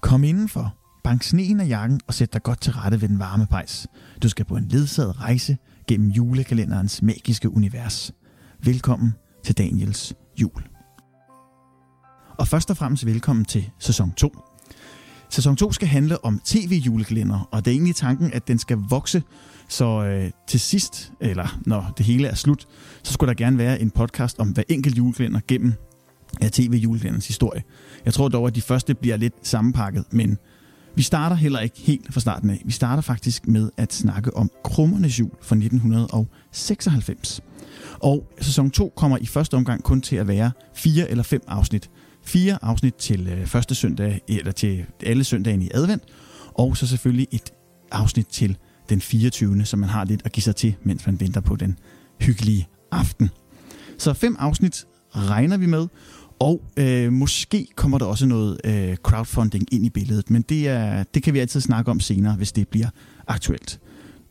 Kom indenfor, bank sneen af jakken og sæt dig godt til rette ved den varme pejs. Du skal på en ledsaget rejse gennem julekalenderens magiske univers. Velkommen til Daniels jul. Og først og fremmest velkommen til sæson 2. Sæson 2 skal handle om tv-julekalender, og det er egentlig tanken, at den skal vokse, så øh, til sidst, eller når det hele er slut, så skulle der gerne være en podcast om hver enkelt julekalender gennem af tv-julekalenderens historie. Jeg tror dog, at de første bliver lidt sammenpakket, men vi starter heller ikke helt fra starten af. Vi starter faktisk med at snakke om Krummernes jul fra 1996. Og sæson 2 kommer i første omgang kun til at være fire eller fem afsnit. Fire afsnit til øh, første søndag, eller til alle søndagen i advent, og så selvfølgelig et afsnit til den 24. som man har lidt at give sig til, mens man venter på den hyggelige aften. Så fem afsnit regner vi med, og øh, måske kommer der også noget øh, crowdfunding ind i billedet, men det, er, det kan vi altid snakke om senere, hvis det bliver aktuelt.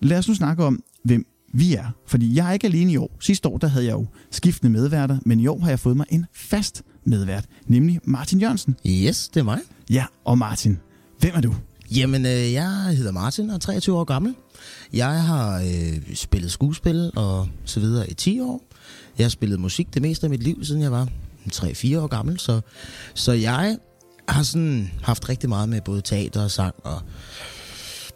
Lad os nu snakke om, hvem vi er. Fordi jeg er ikke alene i år. Sidste år der havde jeg jo skiftende medværter, men i år har jeg fået mig en fast medvært, nemlig Martin Jørgensen. Yes, det er mig. Ja, og Martin, hvem er du? Jamen, øh, jeg hedder Martin og er 23 år gammel. Jeg har øh, spillet skuespil og så videre i 10 år. Jeg har spillet musik det meste af mit liv, siden jeg var 3-4 år gammel. Så, så jeg har sådan haft rigtig meget med både teater og sang og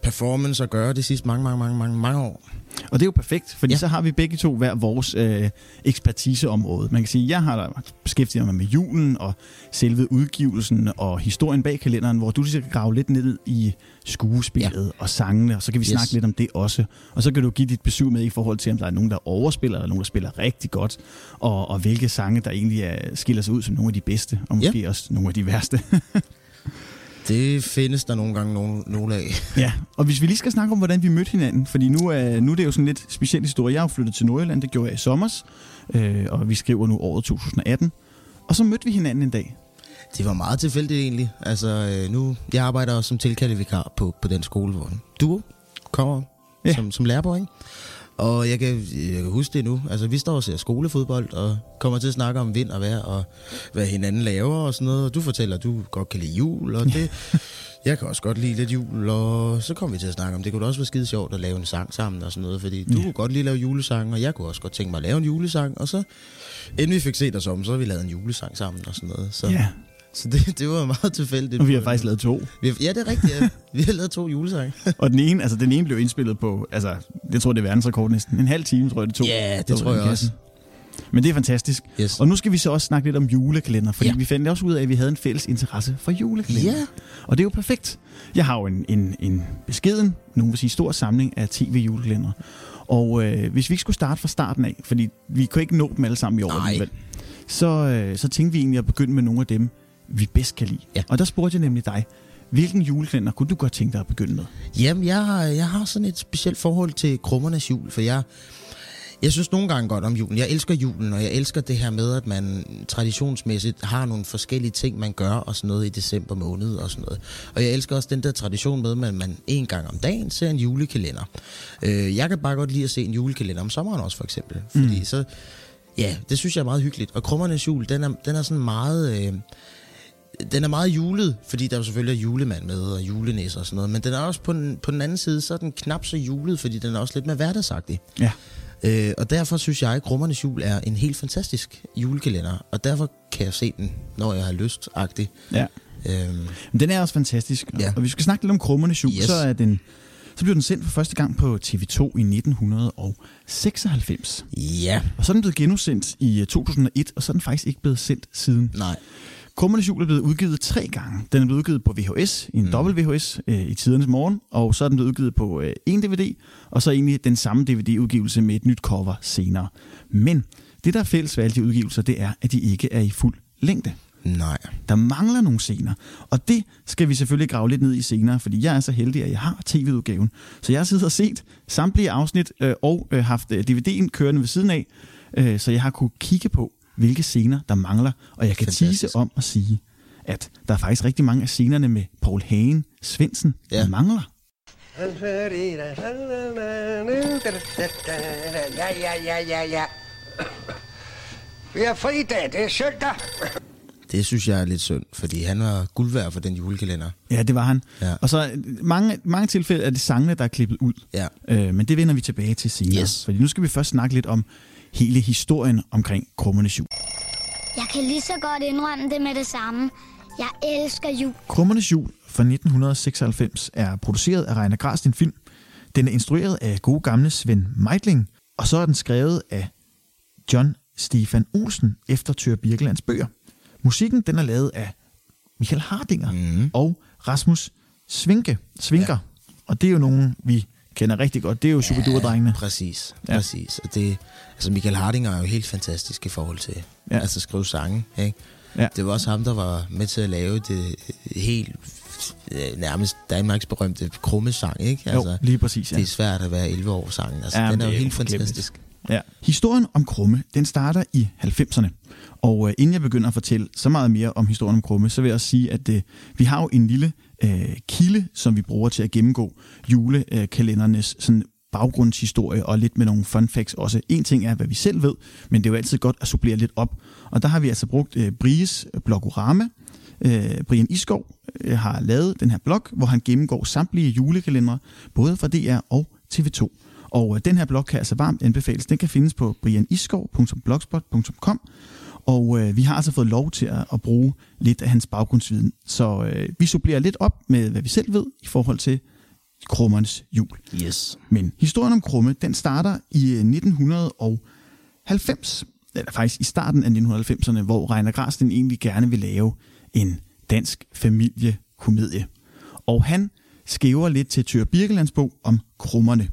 performance at gøre de sidste mange, mange, mange, mange, mange år. Og det er jo perfekt, fordi ja. så har vi begge to hver vores øh, ekspertiseområde. Man kan sige, at jeg har beskæftiget mig med julen og selve udgivelsen og historien bag kalenderen, hvor du skal grave lidt ned i skuespillet ja. og sangene, og så kan vi yes. snakke lidt om det også. Og så kan du give dit besøg med i forhold til, om der er nogen, der overspiller, eller nogen, der spiller rigtig godt, og, og hvilke sange, der egentlig er, skiller sig ud som nogle af de bedste, og måske ja. også nogle af de værste. Det findes der nogle gange nogle, nogle af. ja, og hvis vi lige skal snakke om, hvordan vi mødte hinanden, fordi nu er, nu er det jo sådan lidt speciel historie. Jeg har flyttet til Nordjylland, det gjorde jeg i sommers, øh, og vi skriver nu året 2018. Og så mødte vi hinanden en dag. Det var meget tilfældigt egentlig. Altså øh, nu, jeg arbejder også som tilkaldevikar på, på den skole, hvor du kommer ja. som, som lærer ikke? Og jeg kan, jeg kan huske det nu. Altså, vi står og ser skolefodbold, og kommer til at snakke om vind og vejr, og hvad hinanden laver og sådan noget. Og du fortæller, at du godt kan lide jul, og det... jeg kan også godt lide lidt jul, og så kom vi til at snakke om, det kunne også være skide sjovt at lave en sang sammen og sådan noget, fordi du ja. kunne godt lide at lave julesang, og jeg kunne også godt tænke mig at lave en julesang, og så, inden vi fik set os om, så har vi lavet en julesang sammen og sådan noget. Så. Ja, så det, det var meget tilfældigt. Og vi har faktisk lavet to. Vi har, ja, det er rigtigt. Ja. Vi har lavet to julesange. og den ene, altså, den ene blev indspillet på, altså, det tror det er verdensrekord næsten. En halv time, tror jeg, det tog. Ja, det tror jeg også. Men det er fantastisk. Yes. Og nu skal vi så også snakke lidt om julekalender, fordi ja. vi fandt også ud af, at vi havde en fælles interesse for julekalender. Ja. Og det er jo perfekt. Jeg har jo en, en, en beskeden, nogen vil sige stor samling af tv-julekalender. Og øh, hvis vi ikke skulle starte fra starten af, fordi vi kunne ikke nå dem alle sammen i år alligevel, så, øh, så tænkte vi egentlig at begynde med nogle af dem, vi bedst kan lide. Ja. Og der spurgte jeg nemlig dig, hvilken julekalender kunne du godt tænke dig at begynde med? Jamen, jeg har, jeg har sådan et specielt forhold til krummernes jul, for jeg, jeg synes nogle gange godt om julen. Jeg elsker julen, og jeg elsker det her med, at man traditionsmæssigt har nogle forskellige ting, man gør og sådan noget i december måned og sådan noget. Og jeg elsker også den der tradition med, at man en gang om dagen ser en julekalender. Øh, jeg kan bare godt lide at se en julekalender om sommeren også, for eksempel. Fordi mm. så, ja, det synes jeg er meget hyggeligt. Og krummernes jul, den er, den er sådan meget... Øh, den er meget julet, fordi der jo selvfølgelig er julemand med, og julenæsser og sådan noget, men den er også på den, på den anden side, så er den knap så julet, fordi den er også lidt mere hverdagsagtig. Ja. Øh, og derfor synes jeg, at Grummernes Jul er en helt fantastisk julekalender, og derfor kan jeg se den, når jeg har lyst -agtig. Ja. Øhm. Men den er også fantastisk, ja. og vi skal snakke lidt om Krummernes Jul, yes. så er den så blev den sendt for første gang på TV2 i 1996. Ja. Og så er den blevet genudsendt i 2001, øh, og så er den faktisk ikke blevet sendt siden. Nej. Krummernes Jul er blevet udgivet tre gange. Den er blevet udgivet på VHS, i en mm. dobbelt VHS øh, i tidernes morgen, og så er den blevet udgivet på øh, en DVD, og så egentlig den samme DVD-udgivelse med et nyt cover senere. Men det, der er fælles ved alle de udgivelser, det er, at de ikke er i fuld længde. Nej. Der mangler nogle scener, og det skal vi selvfølgelig grave lidt ned i senere, fordi jeg er så heldig, at jeg har tv-udgaven. Så jeg har siddet og set samtlige afsnit øh, og øh, haft øh, DVD'en kørende ved siden af, øh, så jeg har kunne kigge på, hvilke scener, der mangler. Og jeg kan tise om at sige, at der er faktisk rigtig mange af scenerne med Paul Hagen, Svendsen, ja. der mangler. Ja, ja, ja, ja, ja. Vi er fri i dag, det er søndag. Det synes jeg er lidt synd, fordi han var guld værd for den julekalender. Ja, det var han. Ja. Og så øh, mange, mange tilfælde er det sangene, der er klippet ud. Ja. Øh, men det vender vi tilbage til senere. Yes. Fordi nu skal vi først snakke lidt om hele historien omkring Krummernes Jul. Jeg kan lige så godt indrømme det med det samme. Jeg elsker jul. Krummernes Jul fra 1996 er produceret af Reiner Grasten Film. Den er instrueret af gode gamle Svend Meitling, og så er den skrevet af John Stefan Olsen efter Tør Birkelands bøger. Musikken den er lavet af Michael Hardinger mm. og Rasmus Svinke, Svinker. Ja. Og det er jo nogen, vi kender rigtig godt. Det er jo Superdure-drengene. Præcis, Ja. ja. præcis. Og det, altså Michael Hardinger er jo helt fantastisk i forhold til Ja. ja. altså at skrive sange. Ikke? Ja. Det var også ham, der var med til at lave det helt nærmest Danmarks berømte krummesang. Ikke? Jo, lige præcis, ja. Det er svært at være 11 år sangen. Altså, Ja, ja, den er jo helt fantastisk. Ja. Historien om Krumme, den starter i 90'erne. Og øh, inden jeg begynder at fortælle så meget mere om historien om Krumme, så vil jeg også sige, at øh, vi har jo en lille øh, kilde, som vi bruger til at gennemgå julekalendernes øh, sådan baggrundshistorie og lidt med nogle fun facts også. En ting er, hvad vi selv ved, men det er jo altid godt at supplere lidt op. Og der har vi altså brugt øh, Bries blogorama. Øh, Brian Iskov øh, har lavet den her blog, hvor han gennemgår samtlige julekalendere, både fra DR og TV2. Og øh, den her blog kan altså varmt anbefales. Den kan findes på brianiskov.blogspot.com. Og øh, vi har altså fået lov til at, at bruge lidt af hans baggrundsviden. Så øh, vi supplerer lidt op med, hvad vi selv ved i forhold til Krummernes jul. Yes. Men historien om Krumme, den starter i øh, 1990, eller faktisk i starten af 1990'erne, hvor Reiner Grasten egentlig gerne vil lave en dansk familiekomedie. Og han skriver lidt til Tør Birkelands bog om Krummerne.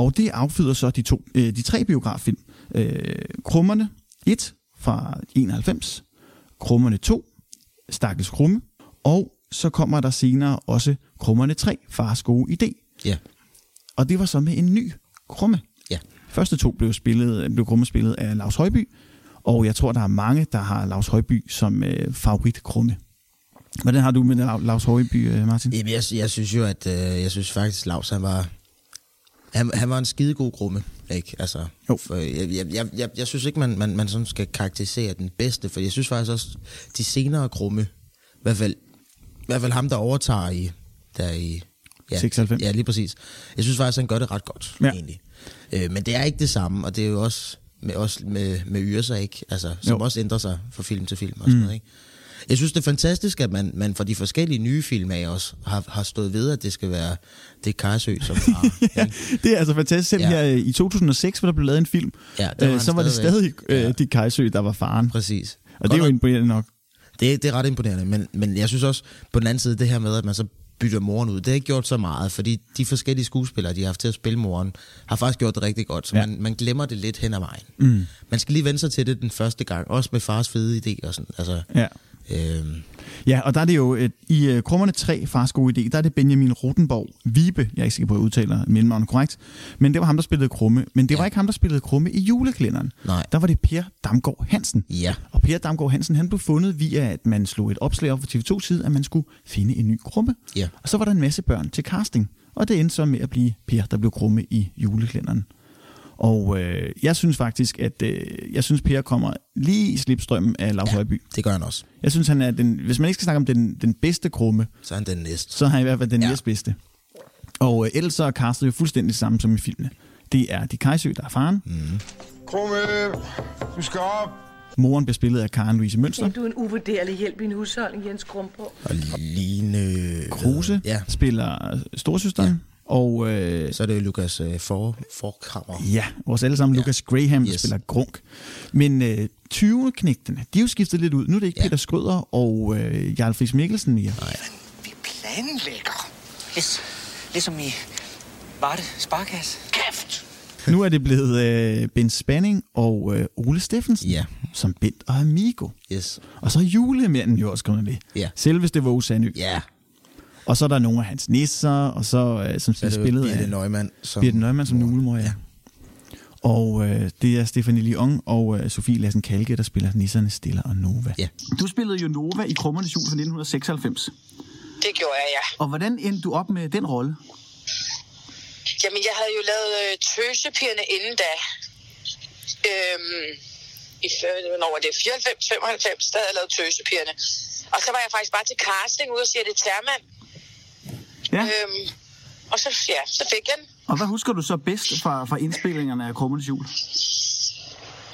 Og det afføder så de, to, øh, de tre biograffilm. Øh, Krummerne 1 fra 91, Krummerne 2, Stakkels Krumme, og så kommer der senere også Krummerne 3, Fars gode idé. Ja. Og det var så med en ny Krumme. Ja. Første to blev, spillet, blev Krumme spillet af Lars Højby, og jeg tror, der er mange, der har Lars Højby som øh, favorit Krumme. Hvordan har du med La- Lars Højby, øh, Martin? Jamen, jeg, jeg synes jo, at øh, jeg synes faktisk, Lars, han var, han, han var en skidegod grumme, ikke? Altså, Jo. For jeg, jeg, jeg, jeg, jeg synes ikke, man, man, man sådan skal karakterisere den bedste, for jeg synes faktisk også, de senere grumme, i hvert fald, i hvert fald ham, der overtager i, der i... Ja, 96. Ja, lige præcis. Jeg synes faktisk, han gør det ret godt, Ja. egentlig. Øh, men det er ikke det samme, og det er jo også med, også med, med Yrsa, ikke? Altså, som Jo. også ændrer sig fra film til film og sådan Mm. noget, ikke? Jeg synes, det er fantastisk, at man, man for de forskellige nye film af også har, har stået ved, at det skal være det Karsø, som har. ja, det er altså fantastisk. Selv ja. Her i 2006, hvor der blev lavet en film, Ja, der var øh, så var det stadig øh, Ja. Dick Kajsø, der var faren. Præcis. Og det er jo Godt nok- imponerende nok. det, det er ret imponerende, men, men jeg synes også, på den anden side, det her med, at man så bytter moren ud, det har ikke gjort så meget, fordi de forskellige skuespillere, de har haft til at spille moren, har faktisk gjort det rigtig godt, så ja. man, man glemmer det lidt hen ad vejen. Mm. Man skal lige vende sig til det den første gang, også med fars fede idé og sådan, altså... Ja. Øhm, Ja, og der er det jo, et, i uh, Krummerne 3, Fars gode idé, der er det Benjamin Rotenborg Vibe, jeg er ikke sikker på, at jeg udtaler mellemnavnet korrekt, men det var ham, der spillede Krumme, men det ja. var ikke ham, der spillede Krumme i julekalenderen. nej. Der var det Per Damgaard Hansen. Ja. Og Per Damgaard Hansen, han blev fundet via, at man slog et opslag op for TV2 side, at man skulle finde en ny Krumme. Ja. Og så var der en masse børn til casting, og det endte så med at blive Per, der blev Krumme i julekalenderen. Og øh, jeg synes faktisk, at øh, jeg synes, Per kommer lige i slipstrømmen af Lars ja. Højby. Det gør han også. Jeg synes, han er den, hvis man ikke skal snakke om den, den bedste krumme, Så er han den næste. så er han i hvert fald den ja. Ja. næstbedste. Og øh, ellers så er castet jo fuldstændig samme som i filmene. Det er de Kajsø, der er faren. Mm. Krumme, du skal op. Moren bliver spillet af Karen Louise Mønster. Du er en uvurderlig hjælp i en husholdning, Jens Krumpå. Og Line... Kruse Ja. spiller storsøsteren. Og øh, Så er det jo Lukas øh, for, Forkammer. ja, vores allesammen ja. Lucas Graham, der Yes. spiller Grunk. Men øh, 20 knægtene, de er jo skiftet lidt ud. Nu er det ikke ja. Peter Skrøder og øh, Jarl Friis Mikkelsen mere. Nej. Vi planlægger. Lis, ligesom i Varde Sparkasse. Kæft! Nu er det blevet øh, Ben Spanning og øh, Ole Steffensen Ja. som Bent og Amigo. Yes. Og så er julemanden jo også kommet med. Ja. Selveste Våge Sandø. Ja. Og så er der nogle af hans nisser, og så øh, som er det spillet Birte af Neumann. Som, Birte Neumann som julemor, ja. Ja. Og øh, det er Stefanie Lyon og øh, Sofie Lassen Kalke, der spiller nisserne Stiller og Nova. Ja. Du spillede jo Nova i Krummernes Jul fra 1996. Det gjorde jeg, ja. Og hvordan endte du op med den rolle? Jamen, jeg havde jo lavet øh, tøsepigerne inden da. Øhm, i, før- hvornår var det, 94, 95, der havde jeg lavet Tøsepigerne. Og så var jeg faktisk bare til casting ude og sige, det Termand. Ja. Øhm, og så, ja, så fik jeg den. Og hvad husker du så bedst fra, fra indspillingerne af Krummernes Jul?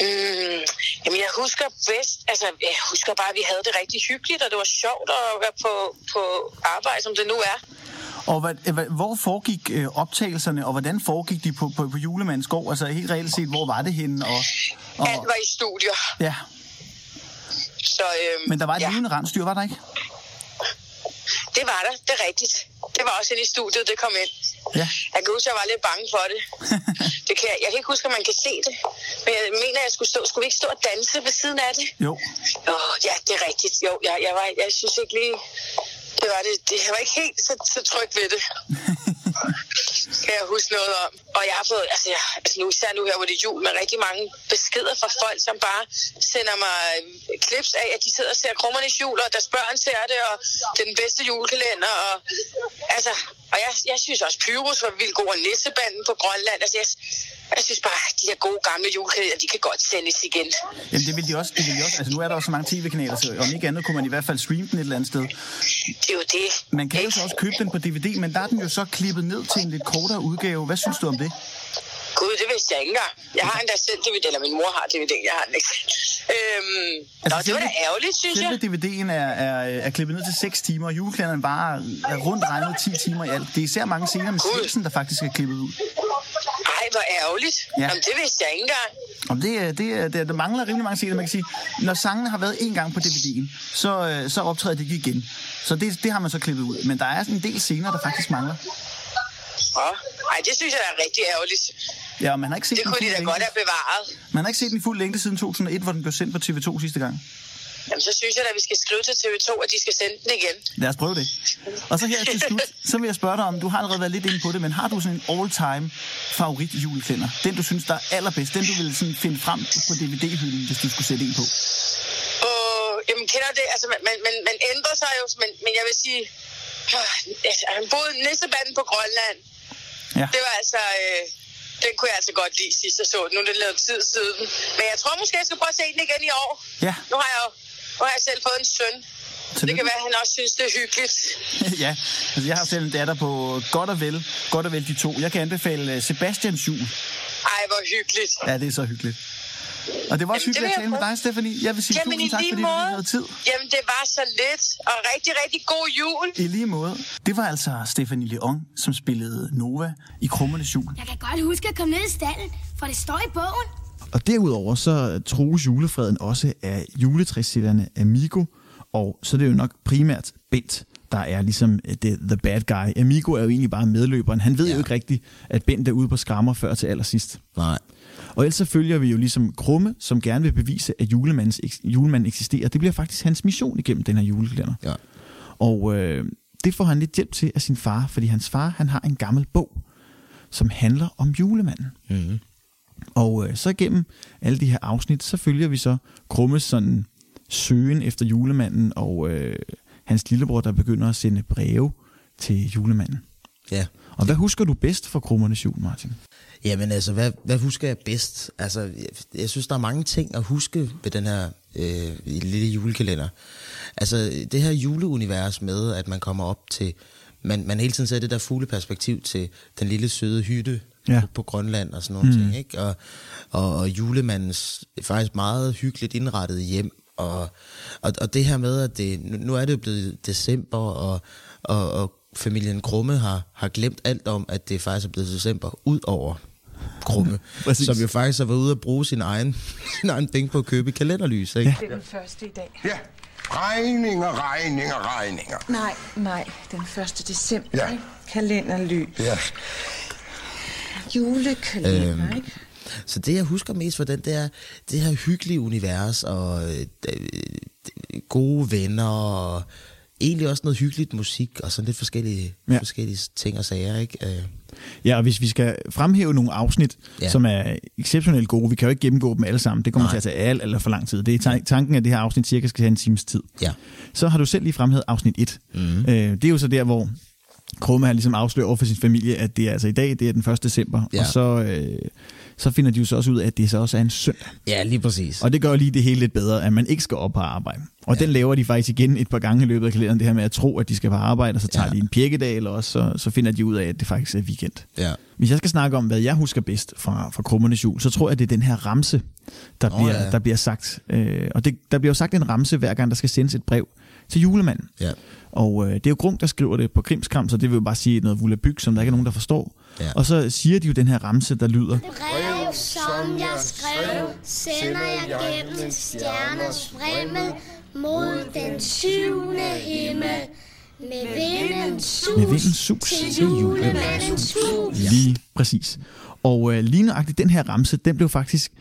Mm, jamen, jeg husker bedst, altså, jeg husker bare, at vi havde det rigtig hyggeligt, og det var sjovt at være på, på arbejde, som det nu er. Og hvad, hvor foregik øh, optagelserne, og hvordan foregik de på, på, på Julemandens gård? Altså helt reelt set, hvor var det henne? Og, og, Alt var i studier. ja, Så, øhm, men der var et ja. levende rensdyr, var der ikke? Det var der, det er rigtigt. Det var også inde i studiet, det kom ind. Ja. Jeg kan huske, at jeg var lidt bange for det. det kan, jeg, kan ikke huske, at man kan se det. Men jeg mener, at jeg skulle stå. Skulle vi ikke stå og danse ved siden af det? Jo. Oh, ja, det er rigtigt. Jo, jeg, jeg, var, jeg synes ikke lige... Det var det. det. Var ikke helt så, så tryg ved det. kan jeg huske noget om. Og jeg har fået, altså, jeg, altså nu, især nu her, hvor det er jul, med rigtig mange beskeder fra folk, som bare sender mig øh, clips af, at de sidder og ser krummernes jul, og deres børn ser det, og det er den bedste julekalender. Og, altså, og jeg, jeg synes også, Pyrus var vildt god, og Nissebanden på Grønland. Altså, jeg, jeg synes bare, at de her gode gamle julekalender, de kan godt sendes igen. Jamen det vil de også. Det vil de også. Altså nu er der også så mange tv-kanaler, så om ikke andet kunne man i hvert fald streame den et eller andet sted. Det er jo det. Man kan jo så også købe den på DVD, men der er den jo så klippet ned til en lidt kortere udgave. Hvad synes du om det? Gud, det vidste jeg ikke engang. Jeg har endda selv DVD, eller min mor har DVD, jeg har den ikke. Øhm, altså, nå, det var da ærgerligt, synes jeg. Selve DVD'en er, er, er klippet ned til 6 timer, og julekalenderen bare er rundt regnet 10 timer i alt. Det er især mange scener med. Svendsen, der faktisk er klippet ud. Ej, hvor ærgerligt. Ja. Jamen, det vidste jeg ikke engang. Og det, det, det, der mangler rimelig mange scener, man kan sige. Når sangene har været en gang på DVD'en, så, øh, så optræder de ikke igen. Så det, det har man så klippet ud. Men der er sådan en del scener, der faktisk mangler. Åh, ej, det synes jeg er rigtig ærgerligt. Ja, og man har ikke set Det kunne de da længde. godt have bevaret. Man har ikke set den fuld længde siden 2001, hvor den blev sendt på TV2 sidste gang. Jamen, så synes jeg da, at vi skal skrive til TV2, at de skal sende den igen. Lad os prøve det. Og så her til slut, så vil jeg spørge dig om, du har allerede været lidt inde på det, men har du sådan en all-time favorit juleklænder? Den, du synes, der er allerbedst? Den, du ville sådan finde frem på DVD-hylden, hvis du skulle sætte en på? Og, jamen, kender det? Altså, man, man, man, ændrer sig jo, men, men jeg vil sige... Øh, altså, han boede Nissebanden på Grønland. Ja. Det var altså... Øh, den kunne jeg altså godt lide sidst, jeg så den. Nu er det lavet tid siden. Men jeg tror måske, jeg skal prøve at se den igen i år. Ja. Nu har jeg jo nu har jeg selv fået en søn. Det Tillykke. kan være, at han også synes, det er hyggeligt. ja, altså jeg har selv en datter på godt og vel, godt og vel de to. Jeg kan anbefale øh, Sebastians jul. Ej, hvor hyggeligt. Ja, det er så hyggeligt. Og det var også Jamen, det hyggeligt at tale med dig, Stefanie. Jeg vil sige Jamen, tusind tak, fordi du måde. havde tid. Jamen, det var så lidt. Og rigtig, rigtig god jul. I lige måde. Det var altså Stefanie Leon, som spillede Nova i Krummernes jul. Jeg kan godt huske at komme ned i stallen, for det står i bogen. Og derudover så trues julefreden også af juletræssætterne Amigo, og så er det jo nok primært Bent, der er ligesom øh, det, the bad guy. Amigo er jo egentlig bare medløberen. Han ved ja. jo ikke rigtigt, at Bent er ude på skrammer før til allersidst. Nej. Og ellers så følger vi jo ligesom Krumme, som gerne vil bevise, at julemandens, julemanden eksisterer. Det bliver faktisk hans mission igennem den her julekalender. Ja. Og øh, det får han lidt hjælp til af sin far, fordi hans far han har en gammel bog, som handler om julemanden. Mm-hmm. Og øh, så gennem alle de her afsnit, så følger vi så Krummes sådan søgen efter julemanden, og øh, hans lillebror, der begynder at sende breve til julemanden. Ja. Og hvad husker du bedst fra Krummernes jul, Martin? Jamen altså, hvad, hvad husker jeg bedst? Altså, jeg, jeg synes, der er mange ting at huske ved den her øh, lille julekalender. Altså, det her juleunivers med, at man kommer op til... Man, man hele tiden ser det der fugleperspektiv til den lille søde hytte Ja. ja. på, på Grønland og sådan nogle mm. ting, ikke? Og, og, og julemandens faktisk meget hyggeligt indrettet hjem. Og, og, og det her med, at det, nu er det jo blevet december, og, og, og familien Krumme har, har glemt alt om, at det faktisk er blevet december, ud over Krumme, Præcis. som jo faktisk har været ude at bruge sin egen, sin egen penge på at købe kalenderlys. Ikke? Det er den første i dag. Ja. Regninger, regninger, regninger. Nej, nej, den 1. december, Ja. ikke? Kalenderlys. Ja. Julekalender, Øhm, ikke? Så det, jeg husker mest for den, det er det her hyggelige univers, og øh, gode venner, og egentlig også noget hyggeligt musik, og sådan lidt forskellige, Ja. forskellige ting og sager, ikke? Øh, Ja, og hvis vi skal fremhæve nogle afsnit, ja. Som er exceptionelt gode, vi kan jo ikke gennemgå dem alle sammen, det kommer Nej. til at tage alt, alt for lang tid. Det er tan- tanken, at det her afsnit cirka skal have en times tid. ja. Så har du selv lige fremhævet afsnit 1. Mm. Øh, det er jo så der, hvor Krumme har ligesom afsløret over for sin familie, at det er altså i dag, det er den 1. december, Ja. og så, øh, så finder de jo så også ud af, at det så også er en søndag. Ja, lige præcis. Og det gør lige det hele lidt bedre, at man ikke skal op på arbejde. Og ja. den laver de faktisk igen et par gange i løbet af kalenderen, det her med at tro, at de skal på arbejde, og så tager ja. De en pirkedag, eller også så, så finder de ud af, at det faktisk er weekend. Ja. Hvis jeg skal snakke om, hvad jeg husker bedst fra, fra Krummernes jul, så tror jeg, det er den her ramse, der, Nå, bliver, ja. der bliver sagt. Øh, og det, der bliver jo sagt en ramse, hver gang der skal sendes et brev til julemanden. Ja. Og øh, det er jo Grunk, der skriver det på Krimskram, så det vil jo bare sige noget vulabyg, som der ikke er nogen, der forstår. Ja. Og så siger de jo den her ramse, der lyder, Brev, som jeg skrev, sender jeg gennem stjerners frimmel mod den syvende himmel. Med vindens sus, Med vindens sus til julemandens hus. Lige præcis. Og øh, lige nøjagtigt den her ramse, den blev faktisk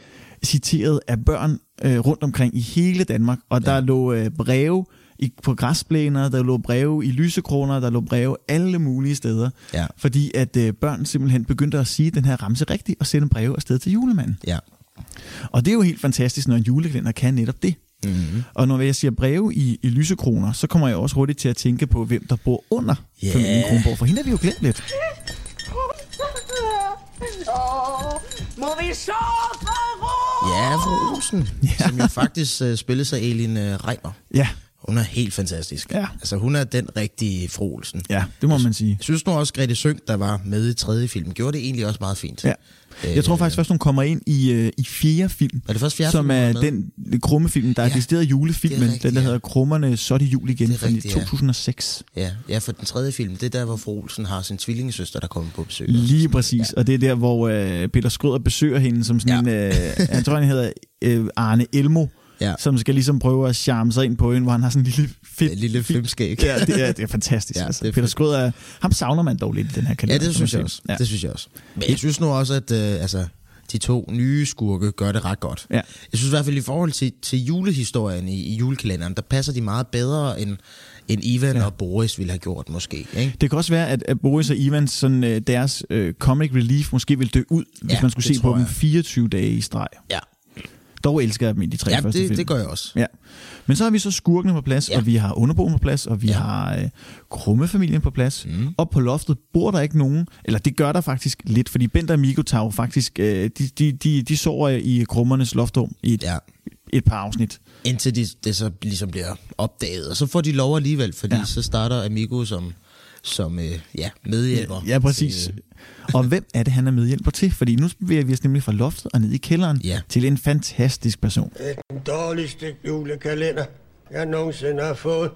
citeret af børn øh, rundt omkring i hele Danmark. Og ja. der lå øh, breve i, på græsplæner, der lå breve i lysekroner, der lå breve alle mulige steder. Ja. Fordi at øh, børn simpelthen begyndte at sige den her ramse rigtigt og sende breve afsted til julemanden. Ja. Og det er jo helt fantastisk, når en julekalender kan netop det. Mm-hmm. Og når jeg siger breve i, i lysekroner, så kommer jeg også hurtigt til at tænke på, hvem der bor under Ja. familien Kronborg. For hende har vi jo glemt lidt. Må vi så Ja, fru Olsen, ja. som jo faktisk uh, spilles af Elin uh, Reimer. Ja, Hun er helt fantastisk. Ja. Altså, hun er den rigtige fru Olsen. ja det må man sige. Jeg synes nu også, Grete Sønk, der var med i tredje film, gjorde det egentlig også meget fint. Ja. Jeg tror faktisk først, hun kommer ind i, øh, i fjerde film. Er det først fjerde som film, er er den krummefilm, der er Ja, decideret julefilmen. det er rigtigt, den, der ja. hedder Krummerne, så er det jul igen Det er fra rigtigt, ja. 2006. Ja, ja, for den tredje film, det er der, hvor fru Olsen har sin tvillingesøster, der kommer på besøg. Lige præcis. Ja. Og det er der, hvor øh, Peter Skrøder besøger hende som sådan Ja. en... Øh, jeg tror, han hedder øh, Arne Elmo. Ja. Som skal ligesom prøve at charme sig ind på hende, hvor han har sådan en lille fedt... Et lille flimskæg. Ja, det er, det er fantastisk. Ja, ja, altså. det er Peter. Skrøder, er- ham savner man dog lidt i den her Ja, kalender. det kan man synes jeg også. Ja. Det synes jeg også. Men jeg synes nu også, at øh, altså, de to nye skurke gør det ret godt. Ja. Jeg synes i hvert fald i forhold til, til julehistorien i, i julekalenderen, der passer de meget bedre end, end Ivan ja. og Boris ville have gjort måske. Ikke? Det kan også være, at, at Boris og Ivans sådan, øh, deres øh, comic relief måske vil dø ud, hvis Ja, man skulle det se på tror dem jeg. 24 dage i streg. Ja, Dog elsker jeg dem i de tre ja første det, film. det gør jeg også. Ja. Men så har vi så skurkene på plads, Ja. og vi har underboen på plads, og vi Ja. har øh, krummefamilien på plads. Mm. Og på loftet bor der ikke nogen, eller det gør der faktisk lidt, fordi Bent og Migo tager faktisk, øh, de, de, de, de sover i krummernes loftrum i et, ja. Et par afsnit. Indtil de, det så ligesom bliver opdaget. Og så får de lov alligevel, fordi ja. så starter Amigo som, som øh, ja, medhjælper. Ja, præcis. Til, Og hvem er det, han er medhjælper til? Fordi nu bevæger vi os nemlig fra loftet og ned i kælderen Ja. til en fantastisk person. Den dårligste julekalender, jeg nogensinde har fået.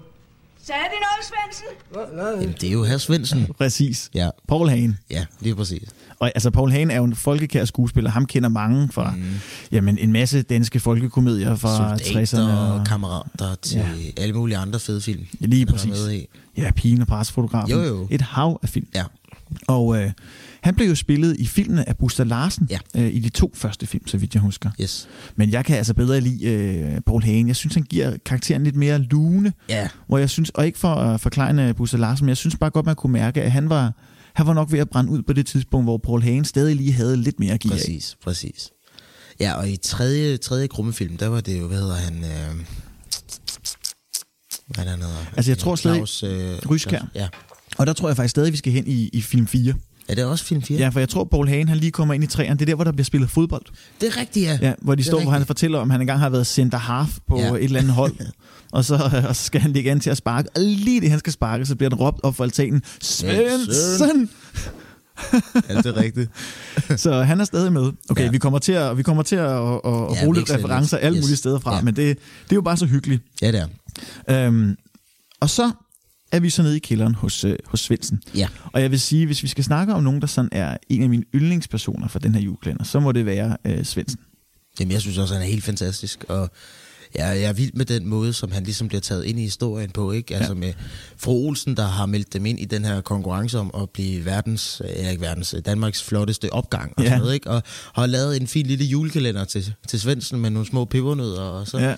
Sagde de noget, Svendsen? jamen, det er jo herr Svendsen. Præcis. Ja. Paul Hagen. Ja, lige præcis. Og altså, Paul Hagen er jo en folkekær skuespiller. Ham kender mange fra mm. jamen, en masse danske folkekomedier fra 60'erne. Soldater og- og kammerater til Ja. ja. alle mulige andre fede film. Lige han var præcis. Med i. Ja, Pigen og presfotografen. Jo, jo. Et hav af film. Ja. Og øh, han blev jo spillet i filmene af Buster Larsen Ja. øh, i de to første film, så vidt jeg husker. Yes. Men jeg kan altså bedre lide øh, Paul Hagen. Jeg synes, han giver karakteren lidt mere lune. Ja. Hvor jeg synes, og ikke for at forklare Buster Larsen, men jeg synes bare godt, man kunne mærke, at han var, han var nok ved at brænde ud på det tidspunkt, hvor Paul Hagen stadig lige havde lidt mere at give af. Præcis, præcis. Ja, og i tredje, tredje grummefilm, der var det jo, hvad hedder han? Øh, hvad er han hedder? Altså, jeg tror stadig- Claus, øh, Ryskjær. Claus- Ja. Og der tror jeg faktisk stadig, vi skal hen i, i film 4. Er det også film 4? Ja, for jeg tror, Paul Hagen han lige kommer ind i træerne. Det er der, hvor der bliver spillet fodbold. Det er rigtigt, ja. Ja, hvor de står, hvor han fortæller om, at han engang har været center half på ja. Et eller andet hold. og, så, og så skal han ligge an til at sparke. Og lige det, han skal sparke, så bliver den råbt op for altanen. Svendsen! Ja, det er rigtigt. så han er stadig med. Okay, ja. Vi kommer til at, vi kommer til at, at, at Ja, lidt. referencer alle Yes. mulige steder fra, Ja. men det, det er jo bare så hyggeligt. Ja, det er. Øhm, og så er vi så nede i kælderen hos, øh, hos Svendsen. Ja. Og jeg vil sige, hvis vi skal snakke om nogen, der sådan er en af mine yndlingspersoner for den her juleklænder, så må det være øh, Svendsen. Jamen, jeg synes også, han er helt fantastisk, og jeg, jeg er vild med den måde, som han ligesom bliver taget ind i historien på, ikke? Altså med fru Olsen, der har meldt dem ind i den her konkurrence om at blive verdens, ja, ikke verdens, Danmarks flotteste opgang og Ja. sådan noget, ikke? Og har lavet en fin lille julekalender til, til Svendsen med nogle små pebernødder, og så... Ja.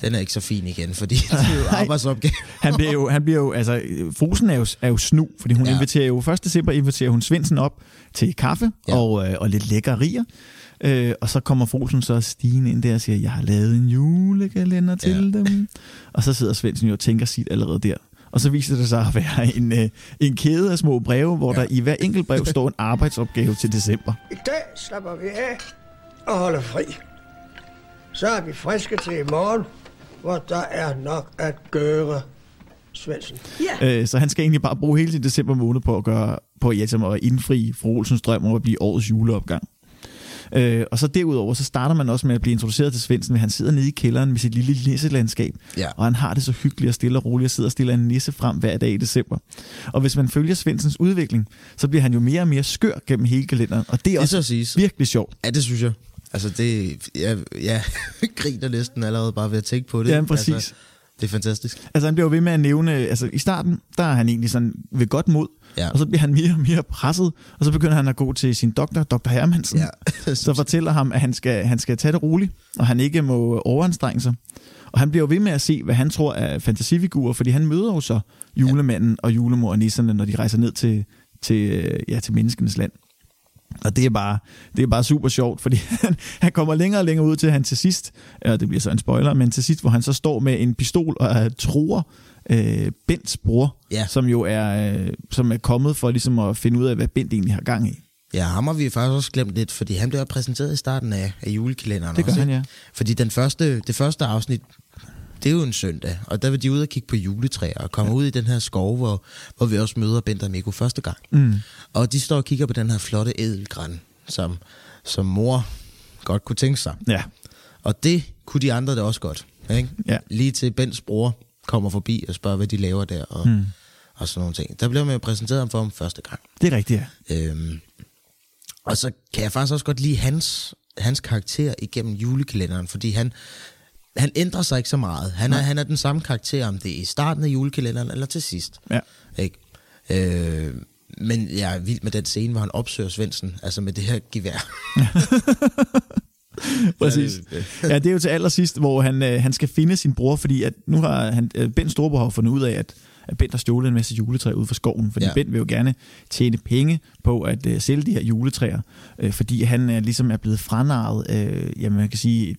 Den er ikke så fin igen, fordi det er jo arbejdsopgave. Han bliver jo, han bliver jo altså, Frosen er jo, er jo snu, fordi hun ja. Inviterer jo 1. december inviterer hun Svendsen op til kaffe ja. Ja. og, øh, og lidt lækkerier. Øh, og så kommer Frosen så stigende ind der og siger, jeg har lavet en julekalender til ja. dem. Og så sidder Svendsen jo og tænker sit allerede der. og så viser det sig at være en, øh, en kæde af små breve, hvor ja. der i hver enkelt brev står en arbejdsopgave til december. I dag slapper vi af og holder fri. Så er vi friske til i morgen, hvor der er nok at gøre, Svendsen. Øh, så han skal egentlig bare bruge hele sin december måned på at gøre på ja, som at indfri fru Olsens drøm om at blive årets juleopgang. Øh, og så derudover, så starter man også med at blive introduceret til Svendsen, ved han sidder nede i kælderen med sit lille nisselandskab, Ja. og han har det så hyggeligt og stille og roligt, og sidder og stiller en nisse frem hver dag i december. Og hvis man følger Svendsens udvikling, så bliver han jo mere og mere skør gennem hele kalenderen, og det er Det også så siges. virkelig sjovt. Ja, det synes jeg. Altså, det... Jeg, jeg griner næsten allerede bare ved at tænke på det. Ja, præcis. Altså, det er fantastisk. Altså han bliver jo ved med at nævne, altså i starten, der er han egentlig sådan ved godt mod, Ja. og så bliver han mere og mere presset, og så begynder han at gå til sin doktor, Dr. Hermansen, Ja. så fortæller ham, at han skal, han skal tage det roligt, og han ikke må overanstrenge sig. Og han bliver jo ved med at se, hvad han tror er fantasifigurer, fordi han møder jo så julemanden og julemor og nisserne, når de rejser ned til, til, øh, ja, til menneskenes land. Og det er bare, det er bare super sjovt, fordi han, han kommer længere og længere ud til, han til sidst, ja, det bliver så en spoiler, men til sidst, hvor han så står med en pistol og uh, tror øh, Bents bror, Ja. som jo er, øh, som er kommet for ligesom at finde ud af, hvad Bent egentlig har gang i. Ja, ham har vi faktisk også glemt lidt, fordi han blev præsenteret i starten af, af julekalenderen Det gør også, han, ja. Fordi den første, det første afsnit, det er jo en søndag, og der vil de ud og kigge på juletræer, og komme ja. ud i den her skov, hvor, hvor vi også møder Bent og Mikko første gang. Mm. Og de står og kigger på den her flotte edelgran, som, som mor godt kunne tænke sig. Ja, Og det kunne de andre da også godt. Ikke? Ja. Lige til Bens bror kommer forbi og spørger, hvad de laver der, og, mm. og sådan nogle ting. Der blev man jo præsenteret ham for ham første gang. det er rigtigt, ja. Øhm, og så kan jeg faktisk også godt lide hans, hans karakter igennem julekalenderen, fordi han, han ændrer sig ikke så meget. Han er, han er den samme karakter, om det er i starten af julekalenderen eller til sidst. ja. Ikke? Øh, men jeg er vild med den scene, hvor han opsøger Svendsen, altså med det her gevær. Præcis. Ja, det er jo til allersidst, hvor han, øh, han skal finde sin bror, fordi at nu har han, øh, Bent Storbror har fundet ud af, at, at Bent har stjålet en masse juletræer ud fra skoven, fordi. Ja. Bent vil jo gerne tjene penge på at øh, sælge de her juletræer, øh, fordi han øh, ligesom er blevet franarret, øh, jamen man kan sige,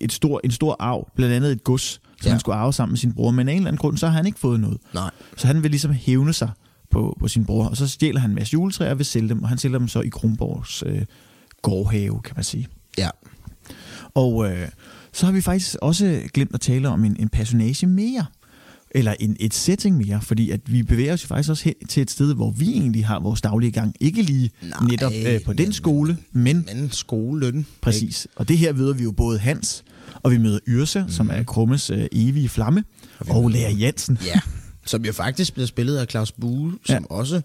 et, stor, en stor arv, blandt andet et gods, som. Ja. han skulle arve sammen med sin bror, men af en eller anden grund, så har han ikke fået noget. Nej. Så han vil ligesom hævne sig på, på sin bror, og så stjæler han en masse juletræer og vil sælge dem, og han sælger dem så i Kronborgs øh, gårdhave, kan man sige. Ja. Og øh, så har vi faktisk også glemt at tale om en, en personage mere. Eller en, et setting mere, fordi at vi bevæger os jo faktisk også hen til et sted, hvor vi egentlig har vores daglige gang. Ikke lige Nej, netop øh, på den men- skole, men Men skolen. præcis. Og det her møder vi jo både Hans, og vi møder Yrse, mm. som er Krummes øh, evige flamme, og, og Lærer Jansen. Ja, som jo faktisk bliver spillet af Claus Bue, som Ja. også...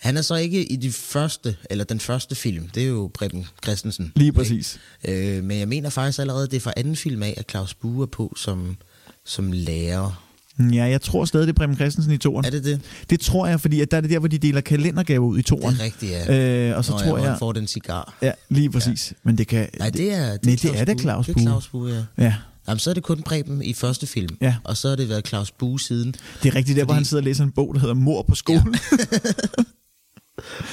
Han er så ikke i de første, eller den første film, det er jo Preben Christensen. Lige præcis. Øh, men jeg mener faktisk allerede, det er fra anden film af, at Claus Bue er på som, som lærer. Ja, jeg tror stadig, det er Preben Christensen i toren. Er det det? Det tror jeg, fordi at der er det der, hvor de deler kalendergaver ud i Det toren. er rigtigt, ja. Øh, og så Nå, tror ja, hvor jeg... får den cigar. Ja, lige præcis. Ja. Men det kan... Nej, det er, det Nej, det er da Claus Det Bue. er Claus Bue, ja. Ja, Jamen, så er det kun Preben i første film. Ja. Og så har det været Claus Bue siden. det er rigtigt der, hvor Fordi- han sidder og læser en bog, der hedder Mor på skolen.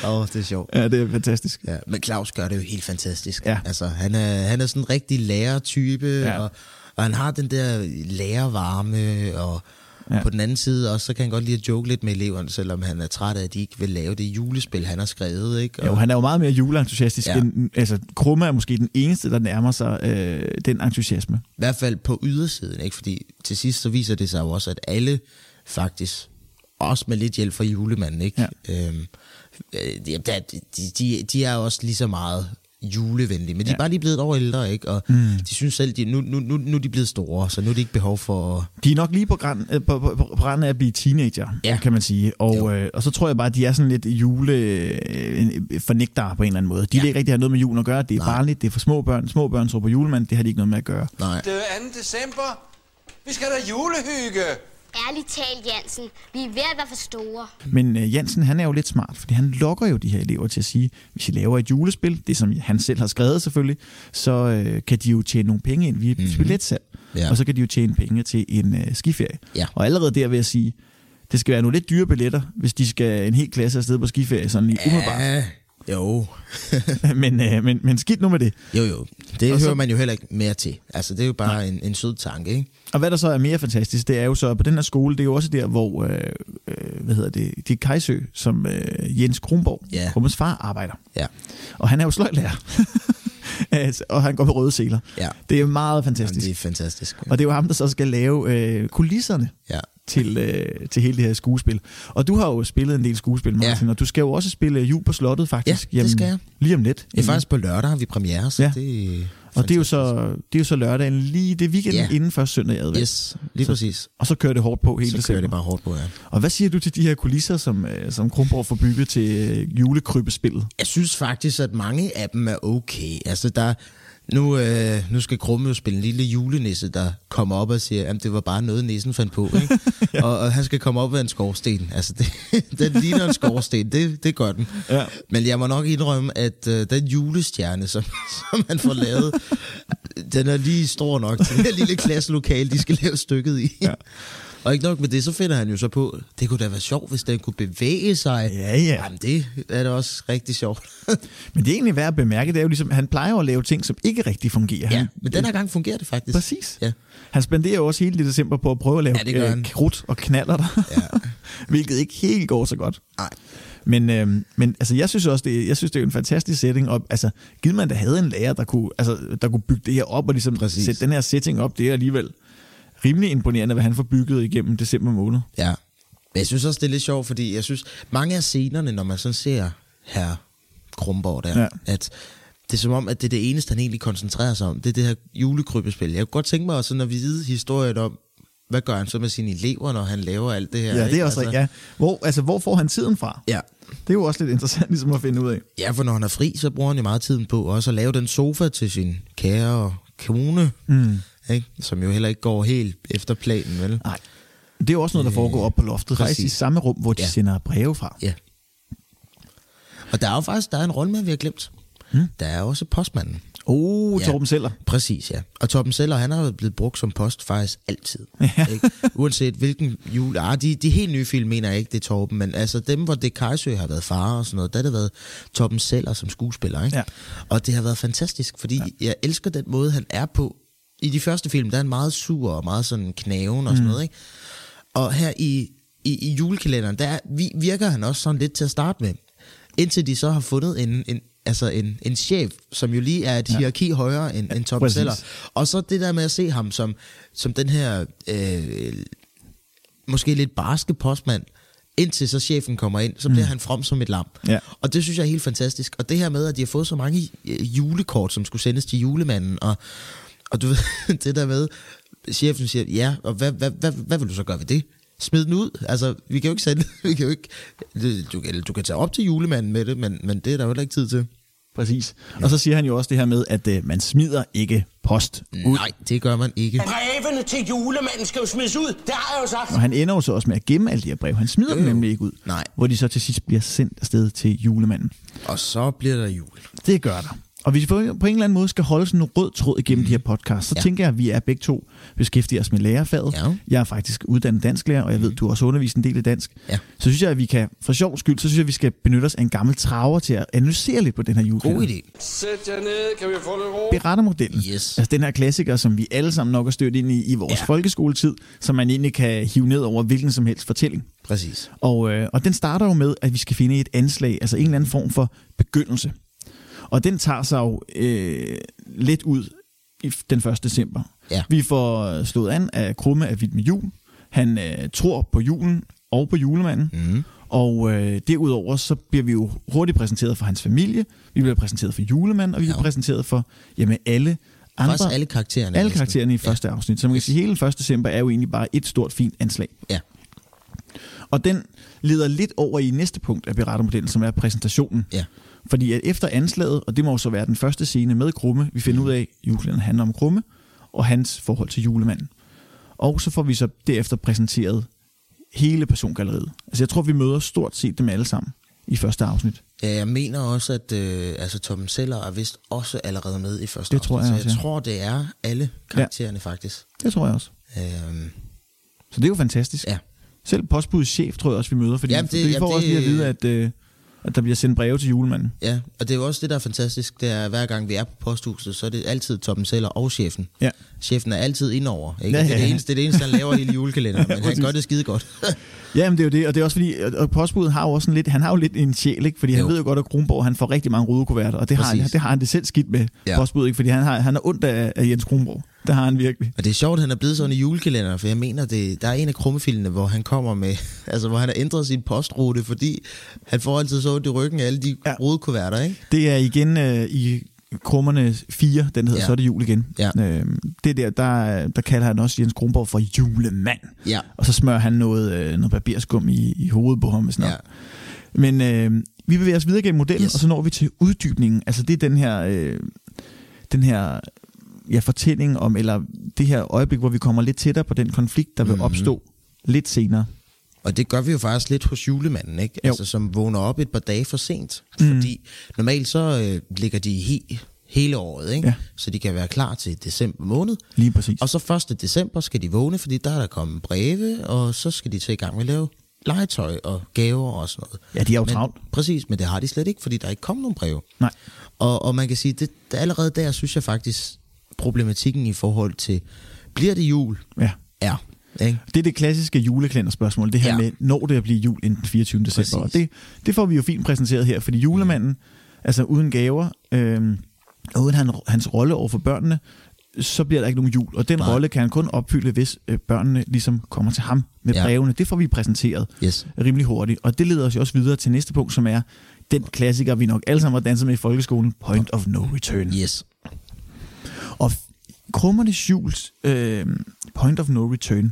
Åh, oh, det er sjovt. Ja, det er fantastisk. Ja, men Claus gør det jo helt fantastisk. Ja. Altså, han er, han er sådan en rigtig lærertype, Ja. ja. og, og han har den der lærervarme, og Ja. på den anden side også, så kan han godt lide at joke lidt med eleverne, selvom han er træt af, at de ikke vil lave det julespil, han har skrevet. Ikke? Og, Jo, han er jo meget mere juleentusiastisk. Ja. End, altså, Krumme er måske den eneste, der nærmer sig øh, den entusiasme. I hvert fald på ydersiden, ikke? fordi til sidst så viser det sig jo også, at alle faktisk, også med lidt hjælp fra julemanden, ikke? Ja. Øhm, øh, de, de, de er også lige så meget julevenlige, men de Ja. er bare lige blevet et år ældre, ikke? og mm. de synes selv, de, nu, nu, nu, nu er de blevet store, så nu er de ikke behov for... De er nok lige på, græn, øh, på, på, på, på randen af at blive teenager, Ja. kan man sige. Og, Jo. øh, og så tror jeg bare, at de er sådan lidt julefornægtere på en eller anden måde. De ja. Ikke rigtig have noget med julen at gøre. Det er Nej. barnligt, det er for små børn. Små børn tror på julemand, det har de ikke noget med at gøre. Nej. Det er 2. december. Vi skal da julehygge. Ærligt talt, Jansen. Vi er ved at være for store. Men øh, Jansen, han er jo lidt smart, fordi han lokker jo de her elever til at sige, hvis I laver et julespil, det som han selv har skrevet selvfølgelig, så øh, kan de jo tjene nogle penge ind via mm-hmm. billetsalg, Ja. og så kan de jo tjene penge til en øh, skiferie. Ja. Og allerede der vil jeg sige, det skal være nogle lidt dyre billetter, hvis de skal en hel klasse afsted på skiferie, sådan lige umiddelbart. Ja, Jo. men, øh, men, men skidt nu med det. Jo, jo. Det Og hører så- man jo heller ikke mere til. Altså, det er jo bare en, en sød tanke, ikke? Og hvad der så er mere fantastisk, det er jo så, på den her skole, det er jo også der, hvor, øh, øh, hvad hedder det, det er Kajsø, som øh, Jens Kronborg, Ja. Krummes far, arbejder. Ja. Og han er jo sløjtlærer. Altså, og han går med røde seler. Ja. Det er meget Jamen, fantastisk. det er fantastisk. Og det er jo ham, der så skal lave øh, kulisserne Ja. Til, øh, til hele det her skuespil. Og du har jo spillet en del skuespil, Martin, ja. og du skal jo også spille Jul på Slottet, faktisk. Ja, det skal jeg. Lige om lidt. Det er faktisk på lørdag, har vi premiere, så Ja. det Og det er, jo så, det er jo så lørdagen lige det weekend Ja. inden første søndag advent. Yes, lige Så- præcis. Og så kører det hårdt på hele Så december. kører det bare hårdt på, ja. Og hvad siger du til de her kulisser, som, øh, som Kronborg får bygget til øh, julekrybespillet? Jeg synes faktisk, at mange af dem er okay. Altså, der, nu, øh, nu skal Krumme jo spille en lille julenisse, der kommer op og siger, at det var bare noget, nissen fandt på. Ikke? ja. og, og han skal komme op af en skorsten. Altså, det, den ligner en skorsten. Det, det gør den. Ja. Men jeg må nok indrømme, at øh, den julestjerne, som, som man får lavet, den er lige stor nok til det her lille klasselokale, de skal lave stykket i. Ja. Og ikke nok med det, så finder han jo så på, det kunne da være sjovt, hvis den kunne bevæge sig. Ja, ja. Jamen, det er da også rigtig sjovt. Men det er egentlig værd at bemærke, det er jo ligesom, han plejer at lave ting, som ikke rigtig fungerer. ja, Han, men den her gang fungerer det faktisk. Præcis. Ja. Han spenderer jo også hele det december på at prøve at lave Ja, øh, krudt og knaller der, Ja. hvilket ikke helt går så godt. Nej. Men, øh, men altså, jeg synes også, det, jeg synes, det er en fantastisk setting. Og, altså, givet man der havde en lærer, der kunne, altså, der kunne bygge det her op og ligesom Præcis. sætte den her setting op, det er alligevel rimelig imponerende, hvad han får bygget igennem december måned. Ja. Men jeg synes også, det er lidt sjovt, fordi jeg synes, mange af scenerne, når man sådan ser her Krumborg der, Ja. at det er som om, at det er det eneste, han egentlig koncentrerer sig om. Det er det her julekrybespil. Jeg kunne godt tænke mig også sådan at vide historien om, hvad gør han så med sine elever, når han laver alt det her? Ja, det er også altså, ja. Hvor, altså, hvor får han tiden fra? Ja. Det er jo også lidt interessant ligesom at finde ud af. ja, for når han er fri, så bruger han jo meget tiden på også at lave den sofa til sin kære kone, Mm. Ikke? som jo heller ikke går helt efter planen, vel? Nej. Det er jo også noget, der foregår op på loftet, faktisk i præcis. samme rum, hvor de ja. Sender breve fra. Ja. Og der er jo faktisk der er en rolle vi har glemt. Hmm? Der er også postmanden. Oh, Ja. Torben Seller. Præcis, ja. Og Torben Seller, han har blevet brugt som post faktisk altid. Ja. Ikke? Uanset hvilken jul... Ah, de, de helt nye film mener jeg ikke, det er Torben, men altså dem, hvor det Kajsø har været far og sådan noget, der har det været Torben Seller som skuespiller. Ikke? Ja. Og det har været fantastisk, fordi ja. jeg elsker den måde, han er på. I de første film, der er han meget sur og meget sådan knaven og sådan Mm. noget. Ikke? Og her i, i, i julekalenderen, der er- vi, virker han også sådan lidt til at starte med. Indtil de så har fundet en, en, altså en, en chef, som jo lige er et Ja. hierarki højere end, end Torben præcis. Seller. Og så det der med at se ham som, som den her øh, måske lidt barske postmand, indtil så chefen kommer ind, så bliver mm. han from som et lam. Ja. Og det synes jeg er helt fantastisk. Og det her med, at de har fået så mange øh, julekort, som skulle sendes til julemanden, og, og du ved, det der med, chefen siger, ja, og hvad, hvad, hvad, hvad vil du så gøre ved det? Smid den ud. Altså, vi kan jo ikke sende, vi kan jo ikke, du, eller du kan tage op til julemanden med det, men, men det er der jo heller ikke tid til. Præcis. Og så siger han jo også det her med, at øh, man smider ikke post ud. Nej, det gør man ikke. Brevene til julemanden skal jo smides ud. Det har jeg jo sagt. Og han ender jo så også med at gemme alle de her brev. Han smider Jo, dem nemlig ikke ud. Nej. Hvor de så til sidst bliver sendt afsted til julemanden. Og så bliver der jul. Det gør der. Og hvis vi på en eller anden måde skal holde sådan en rød tråd igennem mm. de her podcasts, så ja. Tænker jeg, at vi er begge to beskæftiger os med lærerfaget. Ja. Jeg er faktisk uddannet dansklærer, og jeg ved, du har også undervist en del af dansk. Ja. Så synes jeg, at vi kan, for sjov skyld, så synes jeg, at vi skal benytte os af en gammel traver til at analysere lidt på den her julekalender. God idé. Sæt jer ned, kan vi få lidt ro? Berettermodellen. Yes. Altså den her klassiker, som vi alle sammen nok har stødt ind i i vores. Ja. folkeskoletid, som man egentlig kan hive ned over hvilken som helst fortælling. Præcis. Og, øh, og den starter jo med, at vi skal finde et anslag, altså en eller anden form for begyndelse. Og den tager sig jo øh, lidt ud i den 1. december. Ja. Vi får slået an af Krumme af Vild med Jul. Han øh, tror på julen og på julemanden. Mm. Og øh, derudover så bliver vi jo hurtigt præsenteret for hans familie. Vi bliver præsenteret for julemanden, og vi bliver Ja. præsenteret for jamen, alle andre... Faktisk alle karaktererne. alle næsten. karaktererne i første afsnit. Så man kan sige, at hele 1. december er jo egentlig bare et stort, fint anslag. Ja. Og den leder lidt over i næste punkt af berettermodellen, som er præsentationen. Ja. Fordi at efter anslaget, og det må jo så være den første scene med Krumme, vi finder ud af, at julekalenderen handler om Krumme, og hans forhold til julemanden. Og så får vi så derefter præsenteret hele persongalleriet. Altså jeg tror, vi møder stort set dem alle sammen i første afsnit. Ja, jeg mener også, at øh, altså, Tom Seller er vist også allerede med i første Det tror jeg afsnit, også, så jeg ja. tror, det er alle karaktererne ja. faktisk. Det tror jeg også. Øhm, Så det er jo fantastisk. Ja. Selv postbudets chef tror jeg også, vi møder, fordi Jamen, det- vi jamen, får det- også lige at vide, at, øh, at der bliver sendt breve til julemanden. Ja, og det er jo også det, der er fantastisk, det er, hver gang vi er på posthuset, så er det altid Torben Seller og chefen. Ja. Chefen er altid indover, ikke? Ja, Det, er ja, det, ja. eneste, det er det eneste, han laver hele julekalenderen, men han gør det skide godt. Ja, men det er jo det, og det er også fordi, og postbuddet har jo også sådan lidt, han har jo lidt en sjæl, ikke? fordi han Jo. ved jo godt, at Kronborg han får rigtig mange røde kuverter, og det har, han, det har han det selv skidt med, ja. Postbuddet, ikke? fordi han har, han er ondt af, af Jens Kronborg. Det har han virkelig. Og det er sjovt, at han er blevet sådan i julekalenderen, for jeg mener, det, der er en af krummefilmene, hvor han kommer med, altså hvor han har ændret sin postrute, fordi han får altid så ondt i ryggen af alle de Ja. ja. rode kuverter, ikke? Det er igen øh, i Krummerne 4, den hedder, ja. Så er det jul igen. Ja. Øh, det der, der, der kalder han også Jens Kronborg for julemand. Ja. Og så smører han noget, øh, noget barberskum i, i hovedet på ham. Sådan Ja. Men øh, vi bevæger os videre gennem modellen, yes. Og så når vi til uddybningen. Altså det er den her, øh, den her ja, fortælling om, eller det her øjeblik, hvor vi kommer lidt tættere på den konflikt, der vil Mhm. opstå lidt senere. Og det gør vi jo faktisk lidt hos julemanden, ikke? Jo. Altså, som vågner op et par dage for sent. Mm. Fordi normalt så øh, ligger de he, hele året, ikke? Ja. Så de kan være klar til december måned. Lige præcis. Og så 1. december skal de vågne, fordi der er der kommet breve, og så skal de til i gang med at lave legetøj og gaver og sådan noget. Ja, de er jo men, travlt. Præcis, men det har de slet ikke, fordi der er ikke kommet nogen breve. Nej. Og, og man kan sige, det, det allerede der synes jeg faktisk, problematikken i forhold til, bliver det jul? Ja. Ja. Ikke? Det er det klassiske julekalenderspørgsmål, det her ja. Med, når det at blive jul inden den 24. december. Og Præcis. det, det får vi jo fint præsenteret her, fordi julemanden, altså uden gaver, øh, og uden han, hans rolle over for børnene, så bliver der ikke nogen jul. Og den rolle kan han kun opfylde, hvis øh, børnene ligesom kommer til ham med Ja. brevene. Det får vi præsenteret Yes. rimelig hurtigt. Og det leder os jo også videre til næste punkt, som er den klassiker, vi nok alle sammen har danset med i folkeskolen, Point of No Return. Yes. Og krummernes jules øh, point of no return,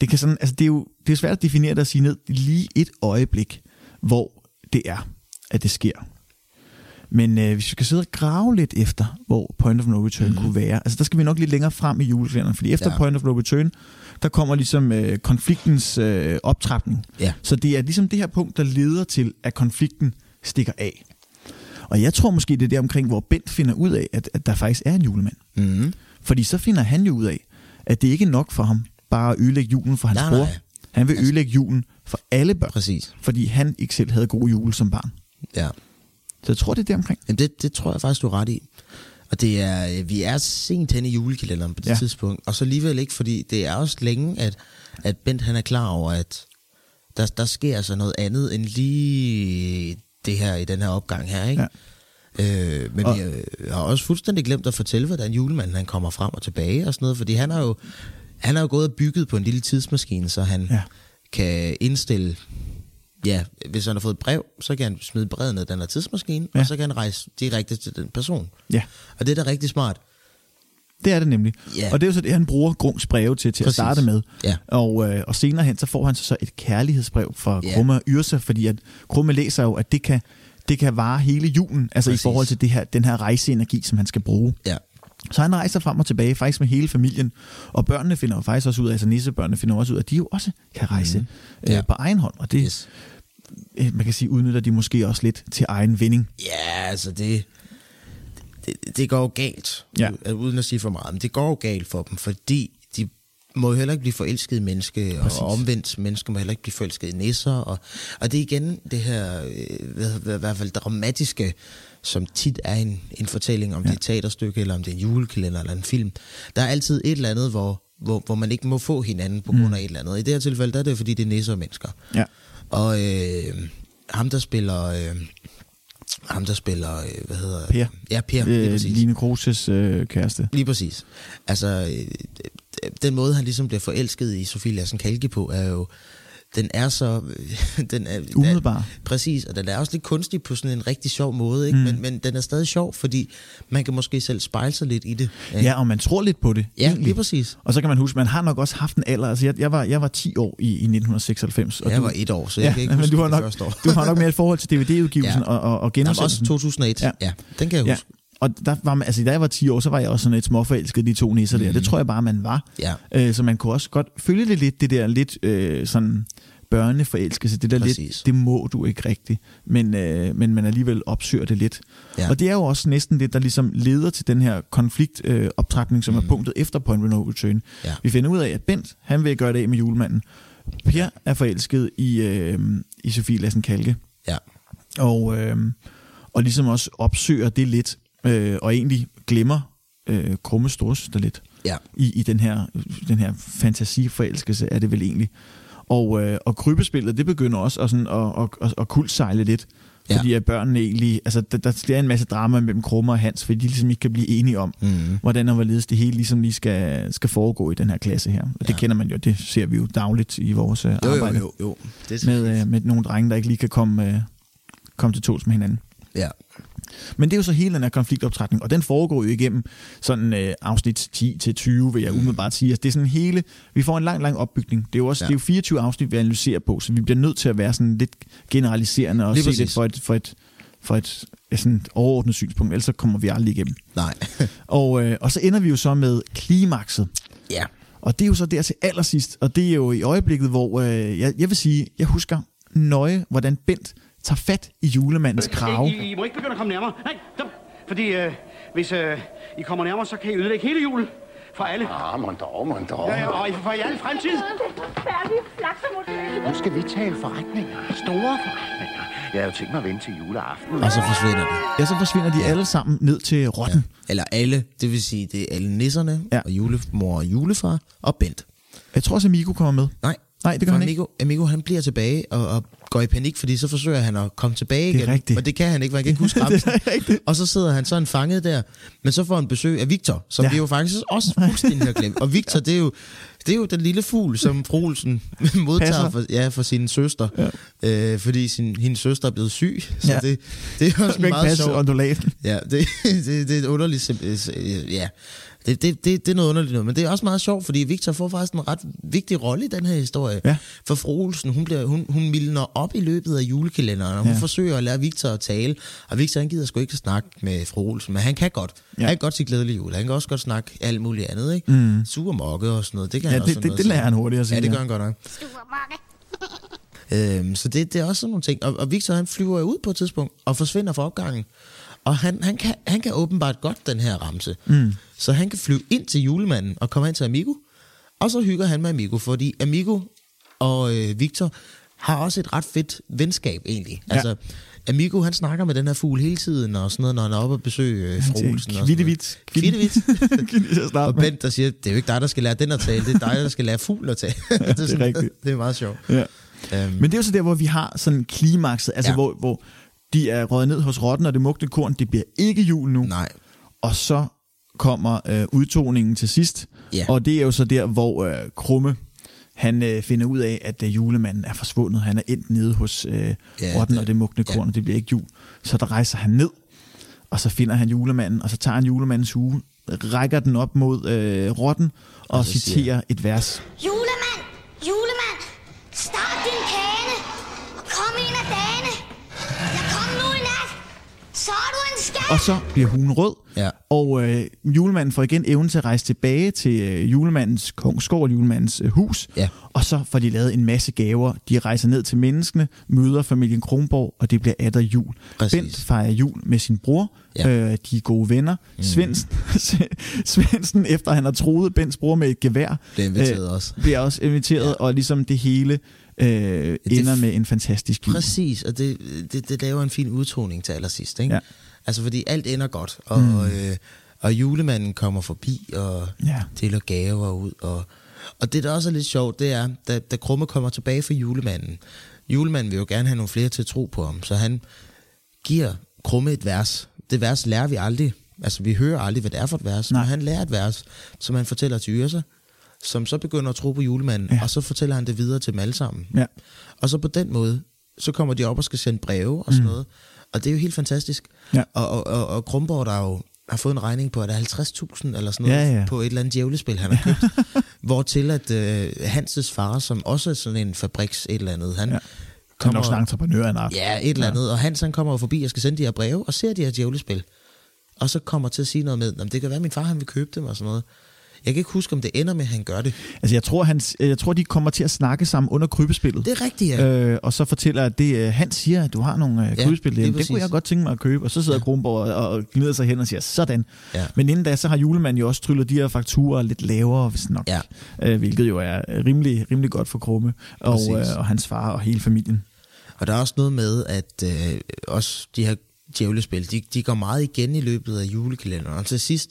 det, kan sådan, altså det, er jo, det er svært at definere det og sige ned lige et øjeblik, hvor det er, at det sker. Men øh, hvis vi skal sidde og grave lidt efter, hvor point of no return mm. kunne være, altså der skal vi nok lidt længere frem i julekalenderen, fordi efter ja. Point of no return, der kommer ligesom øh, konfliktens øh, optrapning. Ja. Så det er ligesom det her punkt, der leder til, at konflikten stikker af. Og jeg tror måske, det er der omkring, hvor Bent finder ud af, at, at der faktisk er en julemand. Mm-hmm. Fordi så finder han jo ud af, at det ikke er nok for ham bare at ødelægge julen for hans Nej, bror. nej. Han vil ødelægge julen for alle børn, Præcis. fordi han ikke selv havde god jul som barn. Ja. Så jeg tror, det er der omkring. Jamen det, det tror jeg faktisk, du er ret i. Og det er, øh, vi er sent hen i julekalenderen på det Ja. tidspunkt. Og så alligevel ikke, fordi det er også længe, at, at Bent han er klar over, at der, der sker altså noget andet end lige det her i den her opgang her, ikke? Ja. Øh, men Og- vi øh, har også fuldstændig glemt at fortælle, hvordan julemanden han kommer frem og tilbage og sådan noget, fordi han har jo, han har jo gået og bygget på en lille tidsmaskine, så han Ja. kan indstille Ja, hvis han har fået et brev, så kan han smide brevet ned i den her tidsmaskine, Ja. og så kan han rejse direkte til den person. Ja, Og det er da rigtig smart. det er det nemlig. Ja. Og det er jo så det, han bruger Grungs breve til, til at starte med. Ja. Og, øh, og senere hen, så får han så, så et kærlighedsbrev fra Ja. Krumme og Yrsa, fordi at Krumme læser jo, at det kan, det kan vare hele julen, altså Præcis. i forhold til det her, den her rejseenergi, som han skal bruge. Ja. Så han rejser frem og tilbage, faktisk med hele familien. Og børnene finder jo faktisk også ud af, altså nissebørnene finder også ud af, at de jo også kan rejse mm. øh, Ja. på egen hånd. Og det, Yes. øh, man kan sige, udnytter de måske også lidt til egen vinding. Ja, altså det, det, det går jo galt. Ja. U- Uden at sige for meget, men det går jo galt for dem, fordi de må jo heller ikke blive forelsket i menneske, Præcis. og omvendt mennesker må heller ikke blive forelsket i nisser. Og, og det er igen det her, øh, i hvert fald dramatiske, som tit er en, en fortælling, om ja. det er et teaterstykke, eller om det er en julekalender, eller en film. Der er altid et eller andet, hvor, hvor, hvor man ikke må få hinanden på grund af et eller andet. I det her tilfælde, der er det fordi, det er nisser og mennesker. Ja. Og øh, ham, der spiller... Øh, ham, der spiller... Øh, hvad hedder Per. Ja, Per, lige Øh, præcis. Line Kroses øh, kæreste. Lige præcis. Altså, øh, den måde, han ligesom bliver forelsket i Sofie Lassen Kalke på, er jo... Den er så... Den er, Umiddelbar. Præcis, og den er også lidt kunstig på sådan en rigtig sjov måde, ikke? Mm. Men, men den er stadig sjov, fordi man kan måske selv spejle sig lidt i det. ikke? Ja, og man tror lidt på det. ja egentlig. lige præcis. Og så kan man huske, man har nok også haft en alder. Altså, jeg, jeg, var, jeg var 10 år i, i 1996. Og Jeg du, var et år, så jeg kan ikke men huske du har nok, du har nok mere et forhold til DVD-udgivelsen Ja. og, og, og Jamen, også genudsendelsen. 2001. Ja. Ja. ja, den kan jeg Ja. huske. Og der var man, altså, da jeg var 10 år, så var jeg også sådan et småforelsket i de to nisser der. Det tror jeg bare, man var. Ja. Øh, så man kunne også godt følge det lidt, det der lidt øh, sådan børneforelskelse. Det der Præcis. lidt, det må du ikke rigtigt. Men, øh, men man alligevel opsøger det lidt. Ja. Og det er jo også næsten det, der ligesom leder til den her konfliktoptrækning, øh, som mm. er punktet efter Point of No Return. Ja. Vi finder ud af, at Bent, han vil gøre det af med julemanden. Per er forelsket i, øh, i Sofie Lassen Kalke. Ja. Og, øh, og ligesom også opsøger det lidt, øh, og egentlig glemmer øh, Krumme storsøster lidt Ja. i, i den her, den her fantasiforelskelse, er det vel egentlig. Og, øh, og krybespillet, det begynder også at, sådan, at, at, at, at kuldsejle lidt. Ja. Fordi at børnene egentlig, altså der, der sker en masse drama mellem Krumme og Hans, fordi de ligesom ikke kan blive enige om, Mhm. hvordan og hvorledes det hele ligesom lige skal, skal foregå i den her klasse her. Og det Ja. kender man jo, det ser vi jo dagligt i vores øh, Jo, jo, arbejde jo, jo. Det er med, øh, med nogle drenge, der ikke lige kan komme, øh, komme til tos med hinanden. Ja. Men det er jo så hele den her konfliktoptrækning, og den foregår jo igennem sådan øh, afsnit 10 til 20, vil jeg umiddelbart sige. Altså, det er sådan hele, vi får en lang, lang opbygning. Det er jo også Ja. det er jo 24 afsnit, vi analyserer på, så vi bliver nødt til at være sådan lidt generaliserende og Lige se præcis. det for et, for et, for et, et sådan et overordnet synspunkt, ellers så kommer vi aldrig igennem. Nej. Og, øh, og så ender vi jo så med klimakset. ja. Og det er jo så der til allersidst, og det er jo i øjeblikket, hvor øh, jeg, jeg vil sige, jeg husker nøje, hvordan Bent tager fat i julemandens krave. I, I må ikke begynde at komme nærmere. Nej, stop. Fordi øh, hvis øh, I kommer nærmere, så kan I ødelægge hele julen. For alle. Ah, mon dog, mon dog. Ja, ja, og I- for i al fremtid. Nu skal vi tale forretninger. Store forretninger. Jeg har jo tænkt mig at vente til juleaften. Og så forsvinder de. Ja, så forsvinder de alle sammen ned til rotten. Eller alle, det vil sige, det er alle nisserne, Ja. ja. og julemor og julefar, og Bent. Jeg tror også, Amigo kommer med. Nej, Nej, det gør for han Amigo, Amigo, han bliver tilbage og, og går i panik, fordi så forsøger han at komme tilbage Det er igen. rigtigt. Og det kan han ikke, for han kan ikke huske rigtigt. Og så sidder han sådan fanget der. Men så får han besøg af Victor, som Ja. vi jo faktisk også fuldstændig har glemt. Og Victor, det er jo, det er jo den lille fugl, som fru Olsen modtager for, ja, for sin søster. Ja. Øh, fordi sin, hendes søster er blevet syg. Så Ja. det, det er også ikke meget sjovt. Ja, det, det, det er et underligt... simp- øh, Ja, det, det, det, det er noget underligt noget. Men det er også meget sjovt, fordi Victor får faktisk en ret vigtig rolle i den her historie. Ja. For fru Olsen, hun, bliver, hun, hun mildner op i løbet af julekalenderen, og hun Ja. forsøger at lære Victor at tale. Og Victor, han gider sgu ikke at snakke med fru Olsen, men han kan godt. Ja. Han kan godt sige glædelig jul. Han kan også godt snakke alt muligt andet, ikke? Mm. Sur mokke og sådan noget. Det kan Ja, han også det, sådan det, noget det lærer han hurtigt at sige. Ja, det gør han godt nok. Øhm, så det, det er også sådan nogle ting. Og, og Victor han flyver ud på et tidspunkt og forsvinder fra opgangen. Og han, han, kan, han kan åbenbart godt den her ramse. Mm. Så han kan flyve ind til julemanden og komme hen til Amigo. Og så hygger han med Amigo, fordi Amigo og øh, Victor har også et ret fedt venskab egentlig. Ja. Altså, Amigo han snakker med den her fugl hele tiden og sådan noget, når han er oppe og besøge øh, fru Olsen. sådan at starte Og. Bent, der siger, det er jo ikke dig, der skal lære den at tale, det er dig, der skal lære fuglen at tale. det, er det er rigtigt. det er meget sjovt. Ja. Øhm, Men det er jo så der, hvor vi har sådan klimakset, altså. Ja. hvor, hvor de er røget ned hos rotten, og det mugte korn, det bliver ikke jul nu. nej, Og så kommer øh, udtoningen til sidst, Ja. og det er jo så der, hvor øh, Krumme, han øh, finder ud af, at øh, julemanden er forsvundet. Han er endt nede hos øh, Ja, rotten det- og det mugne ja. korn, og det bliver ikke jul. Så der rejser han ned, og så finder han julemanden, og så tager han julemandens hue, rækker den op mod øh, rotten, og, Og så siger citerer et vers. Julemand, julemand, start din kane, og kom en af dagene. Jeg kom nu i nat, så er du en skab. Og så bliver hugen rød, Ja. og øh, julemanden får igen evnen til at rejse tilbage til øh, julemandens kongsgård, julemandens øh, hus. Ja. Og så får de lavet en masse gaver. De rejser ned til menneskene, møder familien Kronborg, og det bliver atter jul. Præcis. Bent fejrer jul med sin bror. Ja. Øh, de er gode venner. Mm. Svendsen, Svendsen, efter han har troet Bents bror med et gevær, Bliver inviteret også. bliver også inviteret, ja. og ligesom det hele øh, det ender med en fantastisk jul. Præcis, og det, det, det laver en fin udtoning til allersidst, ikke? Ja. Altså, fordi alt ender godt, og, mm. øh, og julemanden kommer forbi og Ja. deler gaver ud, og, og det, der også er lidt sjovt, det er, da, da Krumme kommer tilbage for julemanden, julemanden vil jo gerne have nogle flere til at tro på ham, så han giver Krumme et vers. Det vers lærer vi aldrig. Altså, vi hører aldrig, hvad det er for et vers, Nej. men han lærer et vers, som han fortæller til Yrsa, som så begynder at tro på julemanden, Ja. ja. og så fortæller han det videre til dem alle sammen. Ja. Og så på den måde, så kommer de op og skal sende breve og sådan Mm. noget. Og det er jo helt fantastisk. Ja. Og, og, og, og Krumborg, der er jo har fået en regning på, at der er 50.000 eller sådan noget, Ja, ja. på et eller andet djævlespil, han har købt. hvor til at øh, Hanses far, som også er sådan en fabriks et eller andet, han Ja. ja. Han er sådan en entreprenør art. Ja, et eller andet. Og Hans han kommer forbi og skal sende de her breve, og ser de her djævlespil. Og så kommer til at sige noget med, "Nå, men det kan være, at min far han vil købe dem og sådan noget. Jeg kan ikke huske, om det ender med, at han gør det. Altså, jeg tror, han, jeg tror, de kommer til at snakke sammen under krybespillet. Det er rigtigt, ja. Øh, og så fortæller at det, øh, han siger, at du har nogle øh, Ja, krybespil. Jamen, det præcis. kunne jeg godt tænke mig at købe. Og så sidder ja. Ja. Kronborg og, og gnider sig hen og siger, sådan. Ja. Men inden da, så har julemanden jo også tryllet de her fakturer lidt lavere, hvis nok. Ja. Øh, hvilket jo er rimelig, rimelig godt for Krumme og, Præcis. øh, og hans far og hele familien. Og der er også noget med, at øh, også de her djævlespil, de, de går meget igen i løbet af julekalenderen. Og til sidst,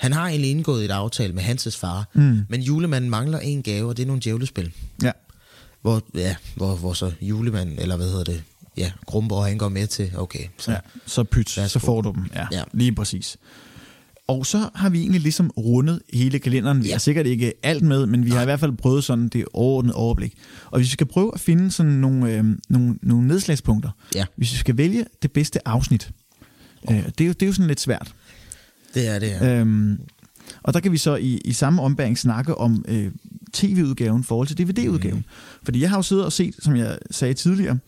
han har egentlig indgået et aftale med Hanses far, Mm. men julemanden mangler en gave, og det er nogle djævlespil. Ja. Hvor, ja, hvor, hvor så julemanden, eller hvad hedder det, ja, Grumborg, han går med til, okay, så Ja, så pyt, så får du dem. Ja, ja, lige præcis. Og så har vi egentlig ligesom rundet hele kalenderen. Vi har sikkert ikke alt med, men vi har i hvert fald prøvet sådan det overordnede overblik. Og hvis vi skal prøve at finde sådan nogle, øh, nogle, nogle nedslagspunkter, Ja. hvis vi skal vælge det bedste afsnit, øh, det, er jo, det er jo sådan lidt svært. Det er det, ja. Øhm, og der kan vi så i, i samme ombæring snakke om øh, tv-udgaven i forhold til DVD-udgaven. Mm. Fordi jeg har jo siddet og set, som jeg sagde tidligere,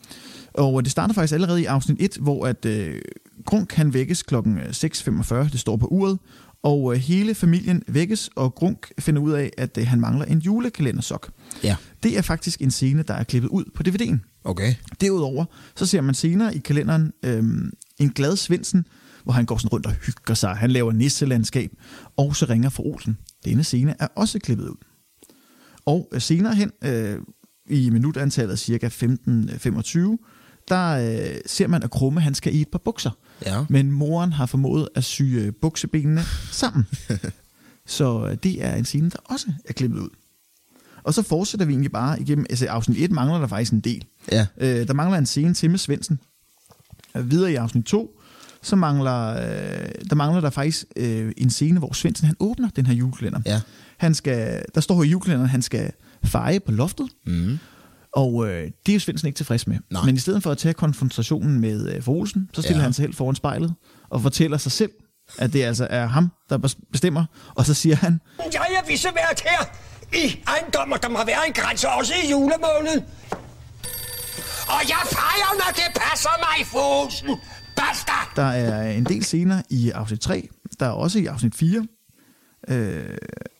og det starter faktisk allerede i afsnit 1, hvor at øh, Grunk han vækkes klokken 6.45, det står på uret, og øh, hele familien vækkes, og Grunk finder ud af, at øh, han mangler en julekalendersok. Ja. Det er faktisk en scene, der er klippet ud på DVD'en. Okay. Derudover, så ser man senere i kalenderen øhm, en glad Svendsen, hvor han går sådan rundt og hygger sig. Han laver nisselandskab, og så ringer for Olsen. Denne scene er også klippet ud. Og øh, senere hen, øh, i minutantallet cirka 15-25, der øh, ser man, at Krumme han skal i et par bukser. Ja. Men moren har formået at sy øh, buksebenene sammen. så øh, det er en scene, der også er klippet ud. Og så fortsætter vi egentlig bare igennem, altså afsnit 1 mangler der faktisk en del. Ja. Øh, der mangler en scene til med Svendsen. Øh, videre i afsnit 2, så mangler, øh, der mangler der faktisk øh, en scene, hvor Svendsen han åbner den her julekalender. Ja. Han skal, der står i julekalenderen, han skal feje på loftet, Mm. og øh, det er jo Svendsen ikke tilfreds med. Nej. Men i stedet for at tage konfrontationen med øh, for Olsen, så stiller Ja. han sig helt foran spejlet og fortæller sig selv, at det altså er ham, der bes- bestemmer. Og så siger han, Jeg er visevært her i ejendommer, der må være en grænse også i julemåneden. Og jeg fejrer, når det passer mig, Fosen. Basta! Der er en del scener i afsnit 3, der er også i afsnit 4. Øh,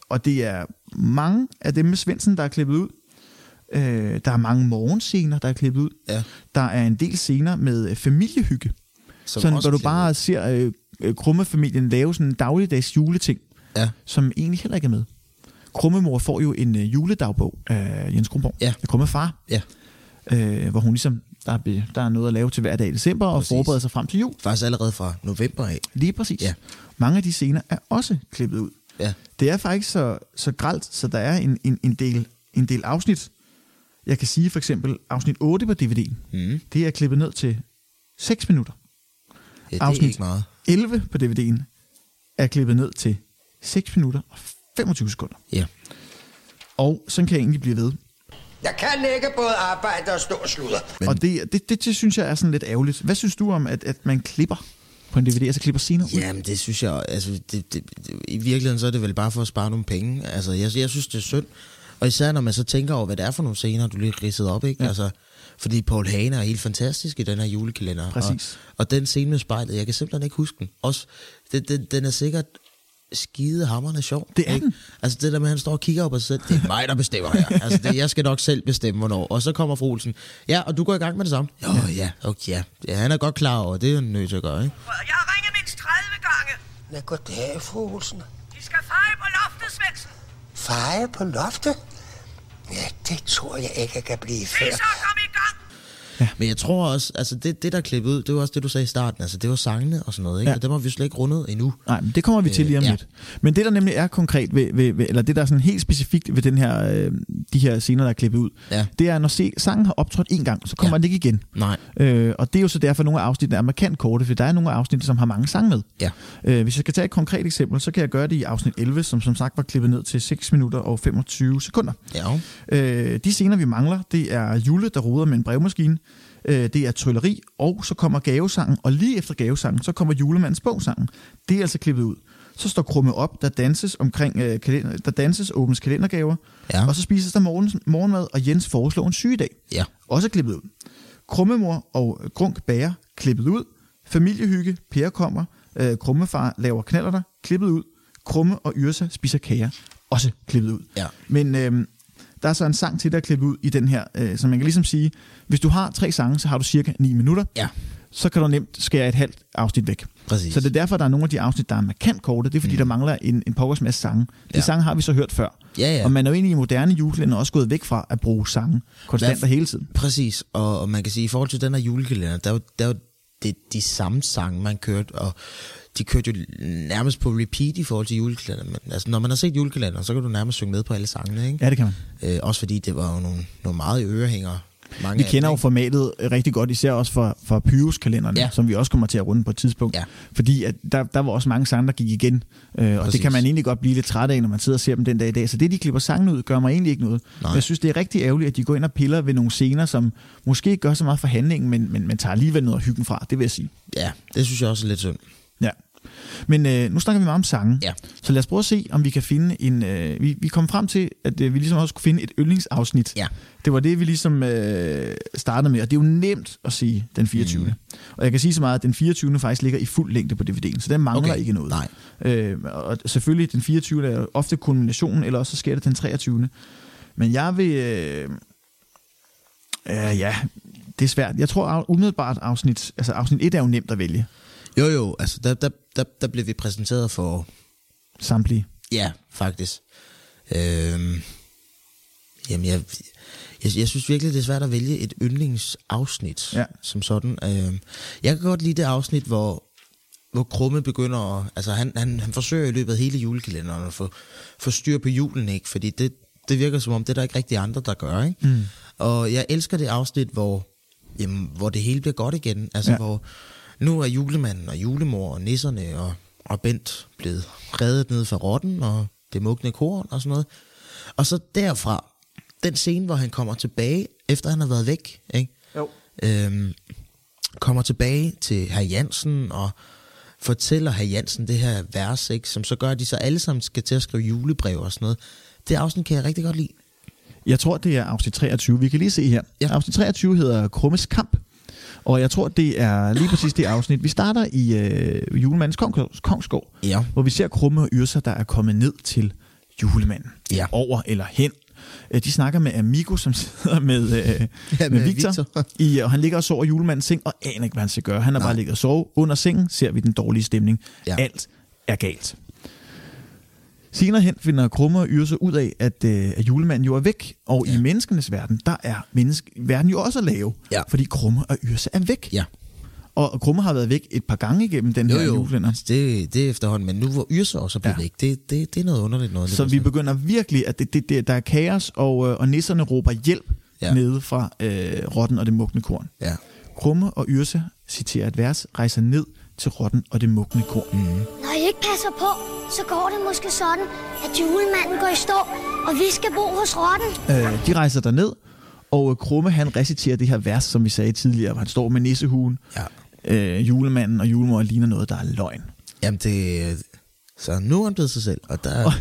og det er mange af dem med Svendsen, der er klippet ud. Øh, der er mange morgenscener, der er klippet ud. Ja. Der er en del scener med øh, familiehygge. Som Sådan, hvor du bare ser øh, øh, Krumme-familien lave sådan en dagligdags juleting, Ja. som egentlig heller ikke er med. Krummemor får jo en øh, juledagbog af Jens Kronborg, Ja. af Krummefar, Ja. øh, hvor hun ligesom, der er, der er noget at lave til hver dag i december, og Præcis. forbereder sig frem til jul. Faktisk allerede fra november af. Lige præcis. Ja. Mange af de scener er også klippet ud. Ja. Det er faktisk så, så gralt, så der er en, en, en, del, en del afsnit. Jeg kan sige for eksempel afsnit 8 på DVD'en. Mm. Det er klippet ned til 6 minutter. Ja, det er Afsnit ikke meget. 11 på DVD'en er klippet ned til 6 minutter og 25 sekunder. Ja. Og sådan kan jeg egentlig blive ved. Jeg kan ikke både arbejde og stå og sludre. Men... Og det, det, det, det synes jeg er sådan lidt ærgerligt. Hvad synes du om, at, at man klipper på en DVD, altså klipper scener ud? Jamen, det synes jeg, altså, det, det, det, i virkeligheden så er det vel bare for at spare nogle penge. Altså, jeg, jeg synes, det er synd. Og især når man så tænker over, hvad det er for nogle scener, du lige ridset op, ikke? Ja. Altså, fordi Paul Hane er helt fantastisk i den her julekalender. Præcis. Og, og den scene med spejlet, jeg kan simpelthen ikke huske den. Også, det, det, den er sikkert skide hammerne sjov. Det er ikke? den. Altså det der med, at han står og kigger op og sig selv, det er mig, der bestemmer her. altså det, jeg skal nok selv bestemme, hvornår. Og så kommer fru Olsen. Ja, og du går i gang med det samme. Jo, ja, okay, ja. ja. han er godt klar over, det er han nødt til at gøre, ikke? Jeg har ringet mindst 30 gange. Ja, goddag, fru Olsen. De skal feje på loftet, Svendsen. Feje på loftet? Ja, det tror jeg ikke kan blive før. Så kom i gang. Men jeg tror også, altså det, det der er klippet ud, det var også det, du sagde i starten, altså det var sangene og sådan noget, ikke? Ja. Og dem har vi slet ikke rundet endnu. Nej, men det kommer vi til lige om Øh, ja. lidt. Men det, der nemlig er konkret, ved, ved, ved, eller det, der er sådan helt specifikt ved den her, øh, de her scener, der er klippet ud, Ja. det er, når se, sangen har optrådt en gang, så kommer Ja. den ikke igen. Nej. Øh, og det er jo så derfor, at nogle af afsnittene er markant korte, for der er nogle af afsnittene, som har mange sange med. Ja. Øh, hvis jeg skal tage et konkret eksempel, så kan jeg gøre det i afsnit 11, som som sagt var klippet ned til 6 minutter og 25 sekunder. Ja. Øh, de scener, vi mangler, det er Jule, der ruder med en brevmaskine. Øh, det er trylleri, og så kommer gavesangen, og lige efter gavesangen, så kommer julemandens bogsangen. Det er altså klippet ud. Så står Krumme op, der danses omkring øh, kalender, der danses, åbnes kalendergaver, Ja. og så spises der morgen, morgenmad, og Jens foreslår en sygedag. Ja. Også klippet ud. Krummemor og Grunk bager, klippet ud. Familiehygge, Per kommer. Øh, Krummefar laver knaller klippet ud. Krumme og Yrsa spiser kager, også klippet ud. Ja. Men øh, der er så en sang til, der er klippet ud i den her, øh, så man kan ligesom sige, hvis du har tre sange, så har du cirka 9 minutter. Ja. så kan du nemt skære et halvt afsnit væk. Præcis. Så det er derfor, der er nogle af de afsnit, der er markant korte. Det er fordi, mm. der mangler en, en pokkers masse sange. De Ja. sange har vi så hørt før. Ja, ja. Og man er jo egentlig i moderne julekalender også gået væk fra at bruge sange konstant og hele tiden. Præcis, og, og man kan sige, i forhold til den her julekalender, der er jo, der er jo det, de samme sange, man kørte, og de kørte jo nærmest på repeat i forhold til julekalender. Men altså, når man har set julekalender, så kan du nærmest synge med på alle sangene, ikke? Ja, det kan man. Øh, også fordi det var jo nogle, nogle meget ørehængere. Mange Vi kender dem, jo formatet rigtig godt, især også for, for Pyrus-kalenderen, ja. Som vi også kommer til at runde på et tidspunkt. Ja. Fordi at der, der var også mange sange, der gik igen, øh, og det kan man egentlig godt blive lidt træt af, når man sidder og ser dem den dag i dag. Så det, de klipper sangene ud, gør mig egentlig ikke noget. Nej. Men jeg synes, det er rigtig ærgerligt, at de går ind og piller ved nogle scener, som måske ikke gør så meget for handlingen, men, men, men tager alligevel noget af hyggen fra, det vil jeg sige. Ja, det synes jeg også er lidt synd. Ja. Men øh, nu snakker vi meget om sange. Ja. Så lad os prøve at se, om vi kan finde en... Øh, vi, vi kom frem til, at øh, vi ligesom også kunne finde et yndlingsafsnit. Ja. Det var det, vi ligesom øh, startede med, og det er jo nemt at sige den 24. Mm. Og jeg kan sige så meget, at den 24. faktisk ligger i fuld længde på DVD'en, så den mangler Okay. ikke noget. Nej. Øh, og selvfølgelig, den 24. er ofte kulminationen, eller også så sker det den 23. Men jeg vil... Øh, øh, ja, det er svært. Jeg tror umiddelbart afsnit... Altså afsnit 1 er jo nemt at vælge. Jo, jo, altså der, der, der, der blev vi præsenteret for... Samtlige. Ja, faktisk. Øhm, jamen, jeg, jeg, jeg synes virkelig, det er svært at vælge et yndlingsafsnit Ja. som sådan. Øhm, jeg kan godt lide det afsnit, hvor, hvor Krumme begynder at... Altså, han, han, han forsøger i løbet af hele julekalenderen at få, få styr på julen, ikke? Fordi det, det virker som om, det er der ikke rigtig andre, der gør, ikke? Mm. Og jeg elsker det afsnit, hvor, jamen, hvor det hele bliver godt igen. Altså, Ja. hvor nu er julemanden og julemor og nisserne og, og Bent blevet reddet ned fra rotten og det mugne korn og sådan noget. Og så derfra, den scene, hvor han kommer tilbage, efter han har været væk, ikke? Jo. Øhm, kommer tilbage til herr Jansen og fortæller herr Jansen det her vers, ikke? som så gør, at de så alle sammen skal til at skrive julebrev og sådan noget. Det afsnit kan jeg rigtig godt lide. Jeg tror, det er afsnit 23. Vi kan lige se her. Ja. Afsnit 23 hedder Krummes Kamp. Og jeg tror, det er lige præcis det afsnit. Vi starter i øh, julemandens kong, kongsgård, Ja. hvor vi ser Krumme og Yrsa, der er kommet ned til julemanden. Ja. Over eller hen. Øh, De snakker med Amigo, som sidder med, øh, ja, med, med Victor, Victor. I, og han ligger og sover i julemandens seng, og aner ikke, hvad han skal gøre. Han har Nej. bare ligget og sovet. Under sengen ser vi den dårlige stemning. Ja. Alt er galt. Senere hen finder Krumme og Yrse ud af, at, øh, at julemanden jo er væk. Og ja. i menneskenes verden, der er menneske, verden jo også at lave. Ja. Fordi Krumme og Yrse er væk. Ja. Og Krumme har været væk et par gange igennem den Jo, her jo, julekalender. altså det, det er efterhånden, men nu hvor Yrse også er blevet Ja. væk, det, det, det er noget underligt noget. Så vi der. begynder virkelig, at det, det, det, der er kaos, og, øh, og nisserne råber hjælp. Ja. nede fra øh, rotten og det mugne korn. Ja. Krumme og Yrse citerer et vers, rejser ned til rotten og det mugne korn. Mm. Når I ikke passer på, så går det måske sådan, at julemanden går i stå, og vi skal bo hos rotten. Øh, de rejser derned, og øh, Krumme han reciterer det her vers, som vi sagde tidligere, hvor han står med nissehuen, Ja. øh, julemanden og julemor ligner noget, der er løgn. Jamen det... Så nu er han blevet sig selv, og der...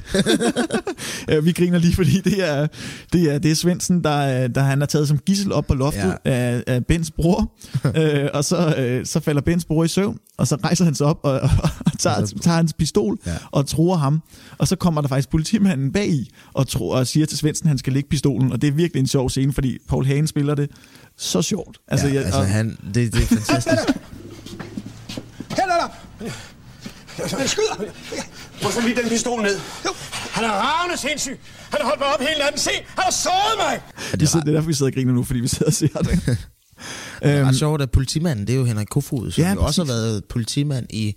Øh, vi griner lige, fordi det er, det er, det er Svendsen, der, der han er taget som gissel op på loftet ja. af, af Bens bror. øh, og så, øh, så falder Bens bror i søvn, og så rejser han sig op og, og, og tager, tager hans pistol ja. Ja. og tror ham. Og så kommer der faktisk politimanden bag i og, tror, og siger til Svendsen, at han skal lægge pistolen. Og det er virkelig en sjov scene, fordi Paul Hagen spiller det så sjovt. Altså, ja, jeg- altså og- han, det, det er fantastisk. Hæld dig! Han skyder! Prøv så lige den pistol ned. Han er ravende sindssyg. Han har holdt mig op hele natten. Se, han har såret mig. det, sidder, det er derfor, vi sidder og griner nu, fordi vi sidder og ser det. Det er ret sjovt, at politimanden, det er jo Henrik Kofod, som Ja, ja, jo også har været politimand i,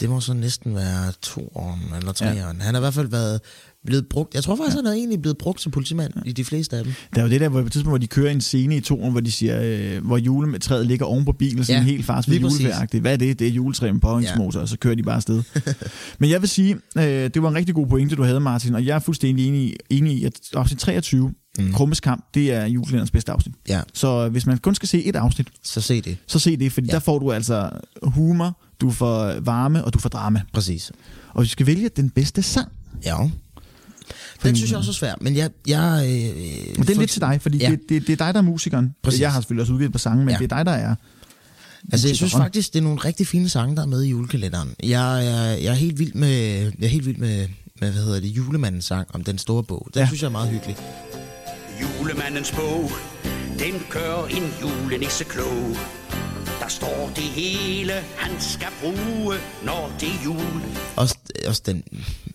det må så næsten være to år eller tre Ja. år. Han har i hvert fald været blevet brugt, jeg tror faktisk, ja. han er egentlig blevet brugt som politimand i de fleste af dem. Der er jo det der, hvor på et tidspunkt, hvor de kører en scene i toren, hvor de siger, øh, hvor juletræet ligger oven på bilen, sådan Ja, helt fars med juleferagtigt. Hvad er det? Det er juletræet med påhængsmotor, ja. og så kører de bare afsted. Men jeg vil sige, øh, det var en rigtig god pointe, du havde, Martin, og jeg er fuldstændig enig, i- enig i, at afsnit 23, mm. Krummes kamp, det er julekalenderens bedste afsnit. Ja, Så hvis man kun skal se et afsnit, så se det. så se det, fordi ja. Ja. der får du altså humor, du får varme, og du får drama. Præcis. Og vi skal vælge den bedste sang. Ja. Den synes jeg også er svær, men jeg... jeg øh, Og det er lidt til dig, fordi ja. Det, det, det er dig, der er musikeren. Præcis. Jeg har selvfølgelig også udgivet på sangen, men ja. Det er dig, der er Altså, jeg synes faktisk, det er nogle rigtig fine sange, der er med i julekalenderen. Jeg, jeg, jeg er helt vild med, jeg er helt vild med, med hvad hedder det, julemandens sang om den store bog. Den Ja. synes jeg er meget hyggelig. Julemandens bog, den gør en julenisse klog. Der står det hele, han skal bruge, når det er jul. Også, også den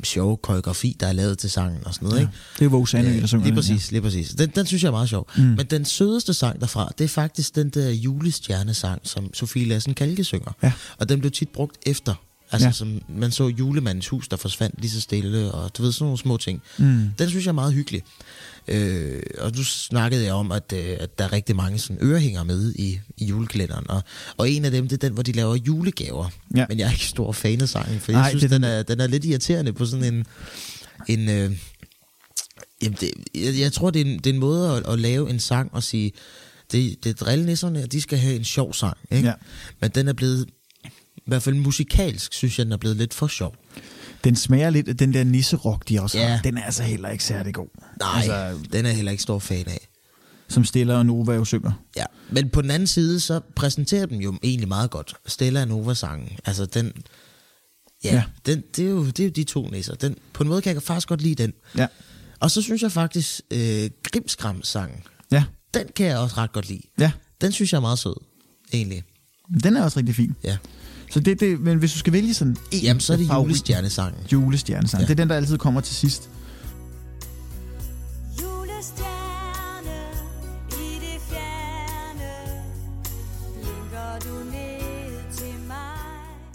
sjove koreografi, der er lavet til sangen og sådan noget, Ja. ikke? Det er Våge Sandø, der synger Lige den, præcis, lige præcis. Den, den synes jeg er meget sjov. Mm. Men den sødeste sang derfra, det er faktisk den der julestjernesang, som Sofie Lassen Kalke synger. Ja. Og den blev tit brugt efter. Altså, Ja. som man så julemandens hus, der forsvandt lige så stille, og du ved, sådan nogle små ting. Mm. Den synes jeg er meget hyggelig. Øh, og nu snakkede jeg om, at, øh, at der er rigtig mange sådan ørehænger med i, i julekalenderen. Og, og en af dem, det er den, hvor de laver julegaver. Ja. Men jeg er ikke stor fan af sangen, for Nej, jeg synes, det den, er, den er lidt irriterende på sådan en... en øh, jamen det, jeg, jeg tror, det er en, det er en måde at, at lave en sang og sige, det, det er drillenisserne, og de skal have en sjov sang. Ikke? Ja. Men den er blevet, hvert fald musikalsk, synes jeg, den er blevet lidt for sjov. Den smager lidt af den der nisserok, de også Ja. har. Den er altså heller ikke særlig god. Nej, altså, den er heller ikke stor fan af. Som Stella og Nova jo synger. Ja, men på den anden side, så præsenterer den jo egentlig meget godt. Stella og Nova-sangen. Altså den... Ja, Ja. ja. Den, det, er jo, det er jo de to nisser. Den, på en måde kan jeg faktisk godt lide den. Ja. Og så synes jeg faktisk, øh, Grimskram-sangen, Ja. den kan jeg også ret godt lide. Ja. Den synes jeg er meget sød, egentlig. Den er også rigtig fin. Ja. Så det, det, men hvis du skal vælge sådan en Jamen, så er det favorit- julestjernesangen. Julestjernesangen. Ja. Det er den, der altid kommer til sidst. Julestjerne i det fjerne, blinker du ned til mig.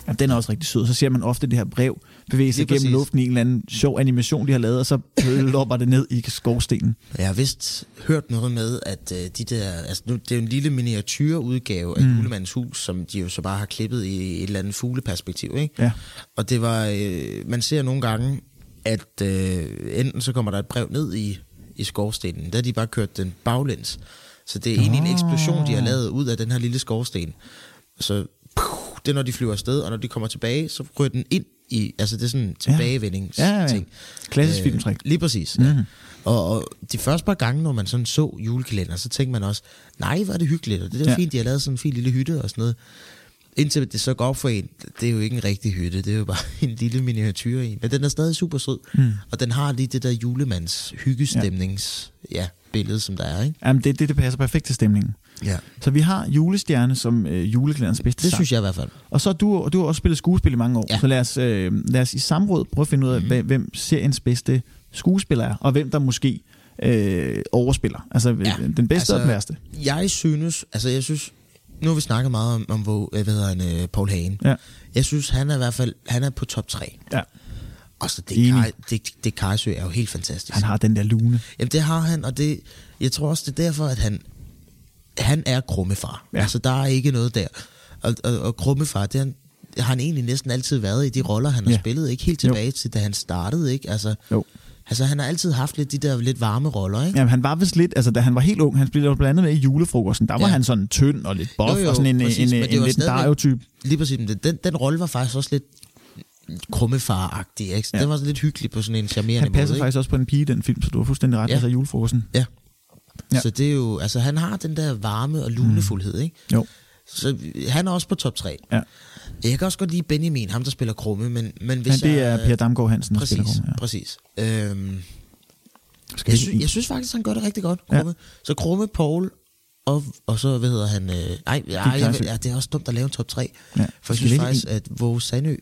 Ja, den er også rigtig sød. Så ser man ofte det her brev bevæge sig gennem præcis. luften i en eller anden sjov animation, de har lavet, og så lopper det ned i skovstenen. Jeg har vist hørt noget med, at øh, de der, altså nu, det er jo en lille miniatyrudgave af Mm. Julemandens hus, som de jo så bare har klippet i et eller andet fugleperspektiv, ikke? Ja. Og det var, øh, man ser nogle gange, at øh, enten så kommer der et brev ned i, i skorstenen, der har de bare kørt den baglæns. Så det er egentlig en eksplosion, de har lavet ud af den her lille skorsten. Så puh, det er, når de flyver afsted, og når de kommer tilbage, så ryger den ind i, altså det er sådan en tilbagevendings Ja, ja, ja. ting. Klassisk filmtræk. Lige præcis, ja. Mhm. Og, og de første par gange, når man sådan så julekalender, så tænkte man også, nej, hvor er det hyggeligt, og det er Ja. ja. fint, de har lavet sådan en fin lille hytte og sådan noget. Indtil det så går op for en, det er jo ikke en rigtig hytte, det er jo bare en lille miniatyr en. Men den er stadig super sød, Mm. og den har lige det der julemands hyggestemnings ja. billede, som der er, ikke? Jamen, det, det, det passer perfekt til stemningen. Ja. Så vi har julestjerne som øh, julekalenderens bedste Det sang. synes jeg i hvert fald. Og så du, du har også spillet skuespil i mange år, Ja. så lad os, øh, lad os i samråd prøve at finde ud af, mm. hvem, seriens bedste skuespiller er, og hvem der måske øh, overspiller. Altså ja. den bedste altså, og den værste. Jeg synes, altså jeg synes, nu har vi snakket meget om, om hvor, øh, hvad hedder han, øh, Paul Hagen. Ja. Jeg synes, han er i hvert fald, han er på top 3. Ja. Og så det. Kaj, det, det Kajsø er jo helt fantastisk. Han har den der lune. Jamen det har han, og det, jeg tror også, det er derfor, at han, han er krummefar. Ja. Altså der er ikke noget der. Og, og, og krummefar, det han, har han egentlig næsten altid været i de roller, han har Ja. spillet. Ikke helt tilbage jo. til, da han startede, ikke? Altså, Jo. altså han har altid haft lidt de der lidt varme roller, ikke? Jamen, han var vist lidt, altså da han var helt ung, han spillede jo blandt andet med i julefrokosten, der var Ja. han sådan tynd og lidt buff, og sådan en, præcis, en, en, en lidt dario-type. Lige præcis, men den, den rolle var faktisk også lidt krummefar-agtig, ikke? Ja. Ja. Den var sådan lidt hyggelig på sådan en charmerende Han passer måde, faktisk også på en pige i den film, så du har fuldstændig ret, Ja. altså julefrokosten. Ja. Ja. ja. Så det er jo, altså han har den der varme og lunefuldhed, ikke? Jo. Så han er også på top 3. Ja. Jeg kan også godt lide Benjamin, ham der spiller Krumme, men, men hvis Men det jeg, er Per Damgaard Hansen, der præcis, spiller Krumme, ja. Præcis. Øhm, Skal jeg, sy- jeg synes faktisk, han gør det rigtig godt, Ja. Krumme. Så Krumme, Paul, og, og så, hvad hedder han? Øh, ej, ej, jeg, ja, det er også dumt at lave en top 3. Ja. For jeg synes faktisk, at Våge Sandø,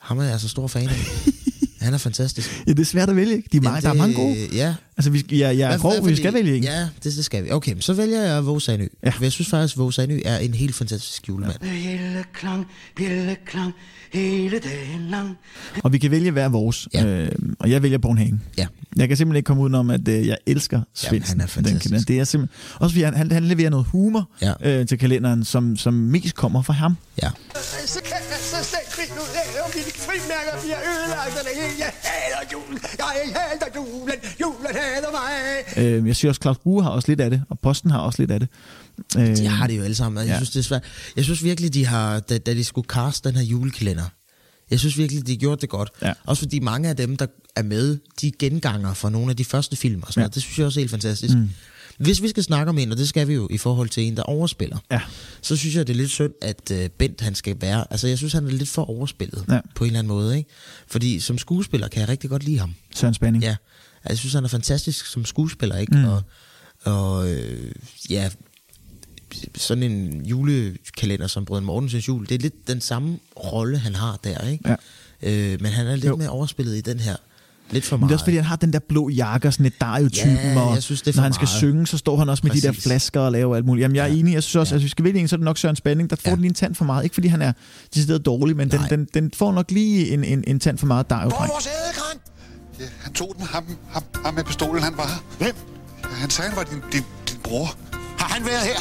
ham er jeg altså stor fan af. han er fantastisk. Ja, det er svært at vælge? De er mange, Jamen, der er mange det- gode. Ja. Altså, vi, skal- jeg, jeg er Hvad- grov, hvad- vi skal vælge en. Ja, det, det skal vi. Okay, så vælger jeg Våge Sandø. Ja. For jeg synes faktisk, at Våge Sandø er en helt fantastisk julemand. Bjælleklang, bjælleklang, hele dagen lang. Og vi kan vælge hver vores. Ja. Øh, og jeg vælger Born Hagen. Ja. Jeg kan simpelthen ikke komme udenom, at øh, jeg elsker Svendsen. han er fantastisk. Den det er simpelthen, også fordi han, han, han leverer noget humor Ja. øh, til kalenderen, som, som mest kommer fra ham. Ja. Så kan jeg så slet finde ud af, om mine frimærker bliver ødelagt eller ikke. Jeg hader julen. Jeg hader julen. Julen hader mig. Øh, jeg synes også, Claus Bue har også lidt af det, og Posten har også lidt af det. Øh, De har det jo alle sammen. Jeg, Ja. synes, det er svært. jeg synes virkelig, de har, da, da de skulle cast den her julekalender, jeg synes virkelig, de gjorde det godt. Ja. Også fordi mange af dem, der er med, de er genganger fra nogle af de første film og sådan ja. noget. Det synes jeg også er helt fantastisk. Mm. Hvis vi skal snakke om en, og det skal vi jo i forhold til en, der overspiller, Ja. så synes jeg, det er lidt synd, at uh, Bent han skal være... Altså, jeg synes, han er lidt for overspillet Ja. på en eller anden måde. Ikke? Fordi som skuespiller kan jeg rigtig godt lide ham. Søren Spanning. Ja, altså, jeg synes, han er fantastisk som skuespiller, ikke? Mm. Og, og øh, ja, sådan en julekalender som Brøden Mortensens jul, det er lidt den samme rolle, han har der, ikke? Ja. Øh, men han er lidt Jo. mere overspillet i den her. Lidt for Men det er meget. også fordi, han har den der blå jakke og sådan et Dario-typen, Ja, og jeg synes, det er når han skal meget. synge, så står han også med de der Præcis. flasker og laver alt muligt. Jamen, jeg er enig. Jeg synes også, ja. at hvis vi skal vælge en, så er det nok Søren Spanning, der får ja. den lige en tand for meget. Ikke fordi han er decideret dårlig, men den, den, den, får nok lige en, en, en tand for meget dario Hvor er vores ædekran? Ja, han tog den. Ham, ham, ham med pistolen, han var her. Hvem? Han sagde, han var din, din, din bror. Har han været her?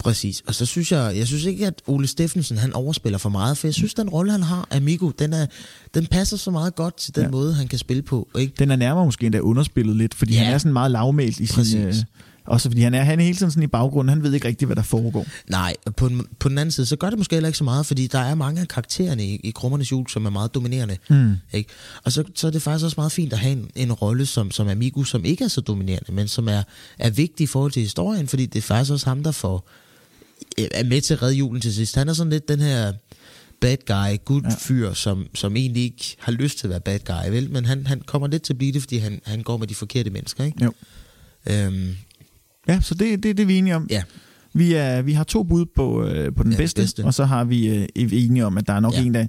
Præcis. Og så synes jeg, jeg synes ikke, at Ole Steffensen, han overspiller for meget, for jeg synes, den rolle, han har, Amigo, den, er, den passer så meget godt til den Ja. måde, han kan spille på. Ikke? Den er nærmere måske endda underspillet lidt, fordi ja. Han er sådan meget lavmælt i sin... Præcis. Øh, også fordi han er, han er hele tiden sådan i baggrunden. Han ved ikke rigtigt, hvad der foregår. Nej, og på, den- på den anden side, så gør det måske heller ikke så meget, fordi der er mange af karaktererne i, i Krummernes Jul, som er meget dominerende. Mm. Ikke? Og så, så er det faktisk også meget fint at have en, en rolle som, som Amigo, som ikke er så dominerende, men som er, er vigtig i forhold til historien, fordi det er faktisk også ham, der får, er med til at redde julen til sidst. Han er sådan lidt den her bad guy, good ja. fyr, som, som egentlig ikke har lyst til at være bad guy, vel? Men han, han kommer lidt til at blive det, fordi han, han går med de forkerte mennesker, ikke? Jo. Øhm, Ja, så det, det, det er vi enige om. Ja. Vi, er, vi har to bud på, øh, på den Ja, bedste, bedste. og så har vi øh, enige om, at der er nok Ja. en, der...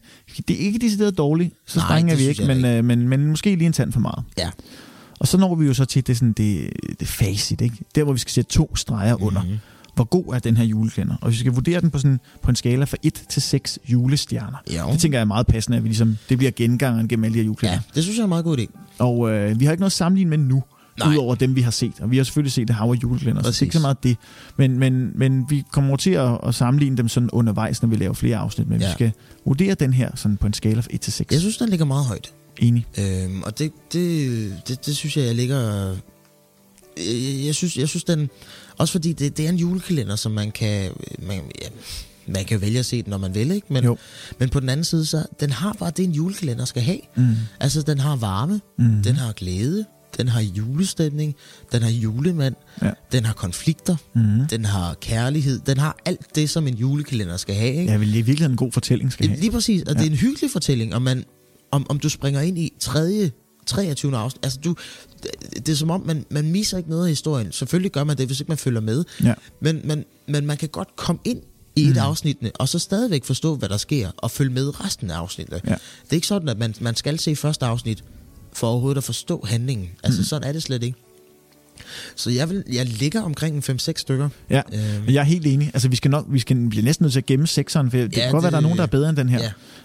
Det er ikke decideret dårligt, så Nej, strenge er det vi ikke, men, ikke. øh, men, men måske lige en tand for meget. Ja. Og så når vi jo så til det, sådan, det, det facit, ikke? Der, hvor vi skal sætte to streger mm-hmm. under. Hvor god er den her juleklænder? Og hvis vi skal vurdere den på, sådan, på en skala fra 1 til 6 julestjerner. Jo. Det tænker jeg er meget passende, at vi ligesom, det bliver gengangeren gennem alle de her juleklænder. ja, det synes jeg er en meget god idé. Og øh, vi har ikke noget at sammenligne med nu, Nej. udover dem, vi har set. Og vi har selvfølgelig set det hav af juleklænder, så det er ikke så meget det. Men, men, men vi kommer til at, at sammenligne dem sådan undervejs, når vi laver flere afsnit. Men ja. vi skal vurdere den her sådan på en skala fra 1 til 6. Jeg synes, den ligger meget højt. Enig. Øhm, og det, det, det, det synes jeg, jeg ligger... Jeg, jeg, synes, jeg synes, den... Også fordi det, det er en julekalender, som man kan... Man, ja, man kan vælge at se den, når man vil, ikke? Men, Jo. men på den anden side, så den har bare det, en julekalender skal have. Mm. Altså, den har varme, Mm. den har glæde, den har julestemning, den har julemand, Ja. den har konflikter, Mm. den har kærlighed, den har alt det, som en julekalender skal have, ikke? Ja, vel, i virkeligheden en god fortælling skal have. Lige præcis, og ja. Det er en hyggelig fortælling, om, man, om, om du springer ind i tredje, 23. afsnit. Altså, du, det, er som om, man, man misser ikke noget af historien. Selvfølgelig gør man det, hvis ikke man følger med. Ja. Men, men, men man kan godt komme ind i et Mm. af afsnittene, og så stadigvæk forstå, hvad der sker, og følge med resten af afsnittet. Ja. Det er ikke sådan, at man, man skal se første afsnit, for overhovedet at forstå handlingen. Altså, Mm. sådan er det slet ikke. Så jeg, vil, jeg ligger omkring en 5-6 stykker. Ja, men jeg er helt enig. Altså, vi skal nok, vi skal blive næsten nødt til at gemme sekseren, for det Ja, kan godt være, det- der er nogen, der er bedre end den her.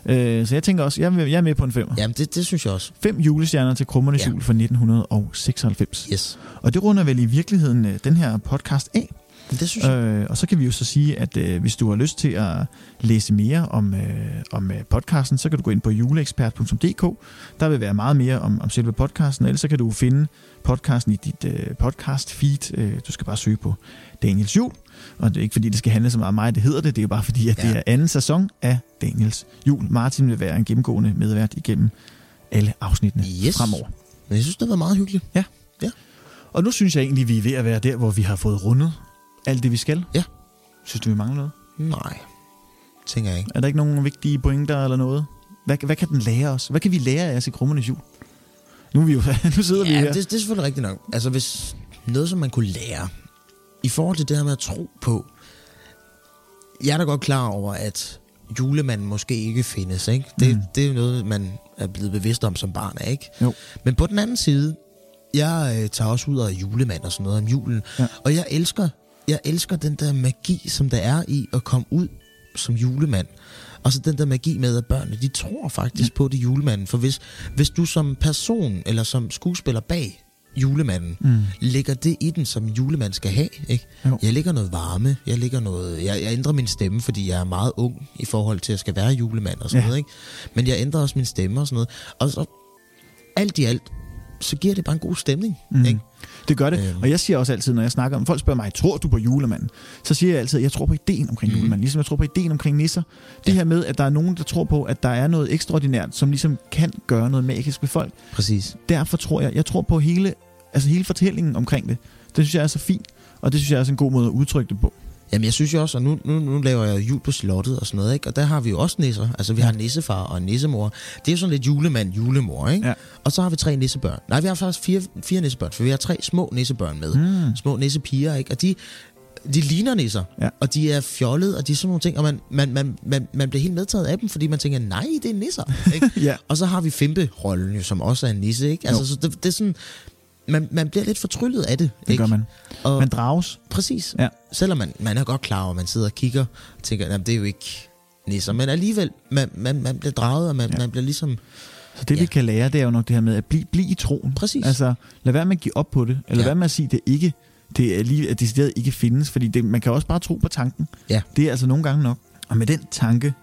Ja. Øh, så jeg tænker også, jeg jeg er med på en femmer. Jamen, det, det synes jeg også. Fem julestjerner til Krummernes Ja. jul fra 1996. Yes. Og det runder vel i virkeligheden øh, den her podcast af. Det synes jeg. Øh, og så kan vi jo så sige, at øh, hvis du har lyst til at læse mere om, øh, om øh, podcasten, så kan du gå ind på juleekspert.dk. Der vil være meget mere om, om selve podcasten, ellers så kan du finde podcasten i dit øh, podcast feed. Øh, du skal bare søge på Daniels Jul. Og det er ikke fordi, det skal handle så meget om mig, det hedder det. Det er jo bare fordi, at ja. det er anden sæson af Daniels Jul. Martin vil være en gennemgående medvært igennem alle afsnittene Yes. fremover. Men jeg synes, det var meget hyggeligt. Ja. Ja. Og nu synes jeg egentlig, vi er ved at være der, hvor vi har fået rundet alt det, vi skal. Ja. Synes du, vi mangler noget? Nej, tænker jeg ikke. Er der ikke nogen vigtige pointer eller noget? Hvad, hvad kan den lære os? Hvad kan vi lære af i Krummernes jul? Nu, er vi jo, nu sidder vi Ja, her. det, det er selvfølgelig rigtigt nok. Altså, hvis noget, som man kunne lære, i forhold til det her med at tro på, jeg er da godt klar over, at julemanden måske ikke findes, ikke? Det, Mm. mm. det er noget, man er blevet bevidst om som barn, ikke? Jo. Men på den anden side, jeg øh, tager også ud af julemand og sådan noget om julen, Ja. og jeg elsker, jeg elsker den der magi, som der er i at komme ud som julemand. Og så den der magi med, at børnene, de tror faktisk på det julemanden. For hvis, hvis du som person, eller som skuespiller bag julemanden, Mm. lægger det i den, som julemand skal have, ikke? Jo. Jeg lægger noget varme, jeg lægger noget... Jeg, jeg ændrer min stemme, fordi jeg er meget ung i forhold til, at jeg skal være julemand og sådan Ja. noget, ikke? Men jeg ændrer også min stemme og sådan noget. Og så alt i alt, så giver det bare en god stemning, Mm. ikke? Det gør det. Øhm. Og jeg siger også altid, når jeg snakker om, folk spørger mig, tror du på julemanden? Så siger jeg altid, jeg tror på ideen omkring mm. julemanden, ligesom jeg tror på ideen omkring nisser. Det her med, at der er nogen, der tror på, at der er noget ekstraordinært, som ligesom kan gøre noget magisk ved folk. Præcis. Derfor tror jeg, jeg tror på hele, altså hele fortællingen omkring det. Det synes jeg er så fint, og det synes jeg er også en god måde at udtrykke det på. Jamen, jeg synes jo også, og nu, nu, nu laver jeg jul på slottet og sådan noget, ikke? Og der har vi jo også nisser. Altså, vi har nissefar og nissemor. Det er jo sådan lidt julemand, julemor, ikke? Ja. Og så har vi tre nissebørn. Nej, vi har faktisk fire, fire nissebørn, for vi har tre små nissebørn med. Mm. Små nissepiger, ikke? Og de, de ligner nisser, Ja. og de er fjollede, og de er sådan nogle ting, og man, man, man, man, man bliver helt medtaget af dem, fordi man tænker, nej, det er nisser. Ikke? Ja. Og så har vi Fimpe-rollen, jo, som også er en nisse. Ikke? Altså, Jo. så det, det er sådan, man, man bliver lidt fortryllet af det. Det ikke? gør man. Og, Man drages. Præcis. Ja. Selvom man, man er godt klar over, at man sidder og kigger og tænker, at det er jo ikke nisser. Men alligevel, man, man, man bliver draget, og man, ja. man bliver ligesom... Så det, ja. vi kan lære, det er jo nok det her med at blive, blive i troen. Præcis. Altså, lad være med at give op på det. Eller ja. Lad være med at sige, at det ikke det er lige, at decideret ikke findes. Fordi det, man kan også bare tro på tanken. Ja. Det er altså nogle gange nok. Og med den tanke,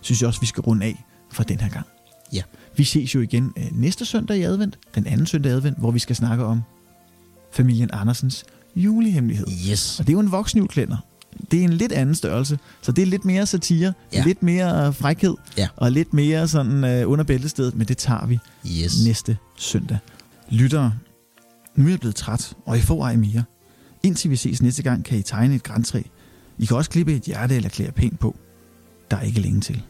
synes jeg også, vi skal runde af for den her gang. Ja. Vi ses jo igen øh, næste søndag i advent, den anden søndag i advent, hvor vi skal snakke om familien Andersens julehemmelighed. Yes. Og det er jo en voksenjulklænder. Det er en lidt anden størrelse, så det er lidt mere satire, Ja. lidt mere frækhed, Ja. og lidt mere sådan øh, under bæltestedet, men det tager vi Yes. næste søndag. Lyttere, nu er jeg blevet træt, og I får ej mere. Indtil vi ses næste gang, kan I tegne et græntræ. I kan også klippe et hjerte eller klæde pænt på. Der er ikke længe til.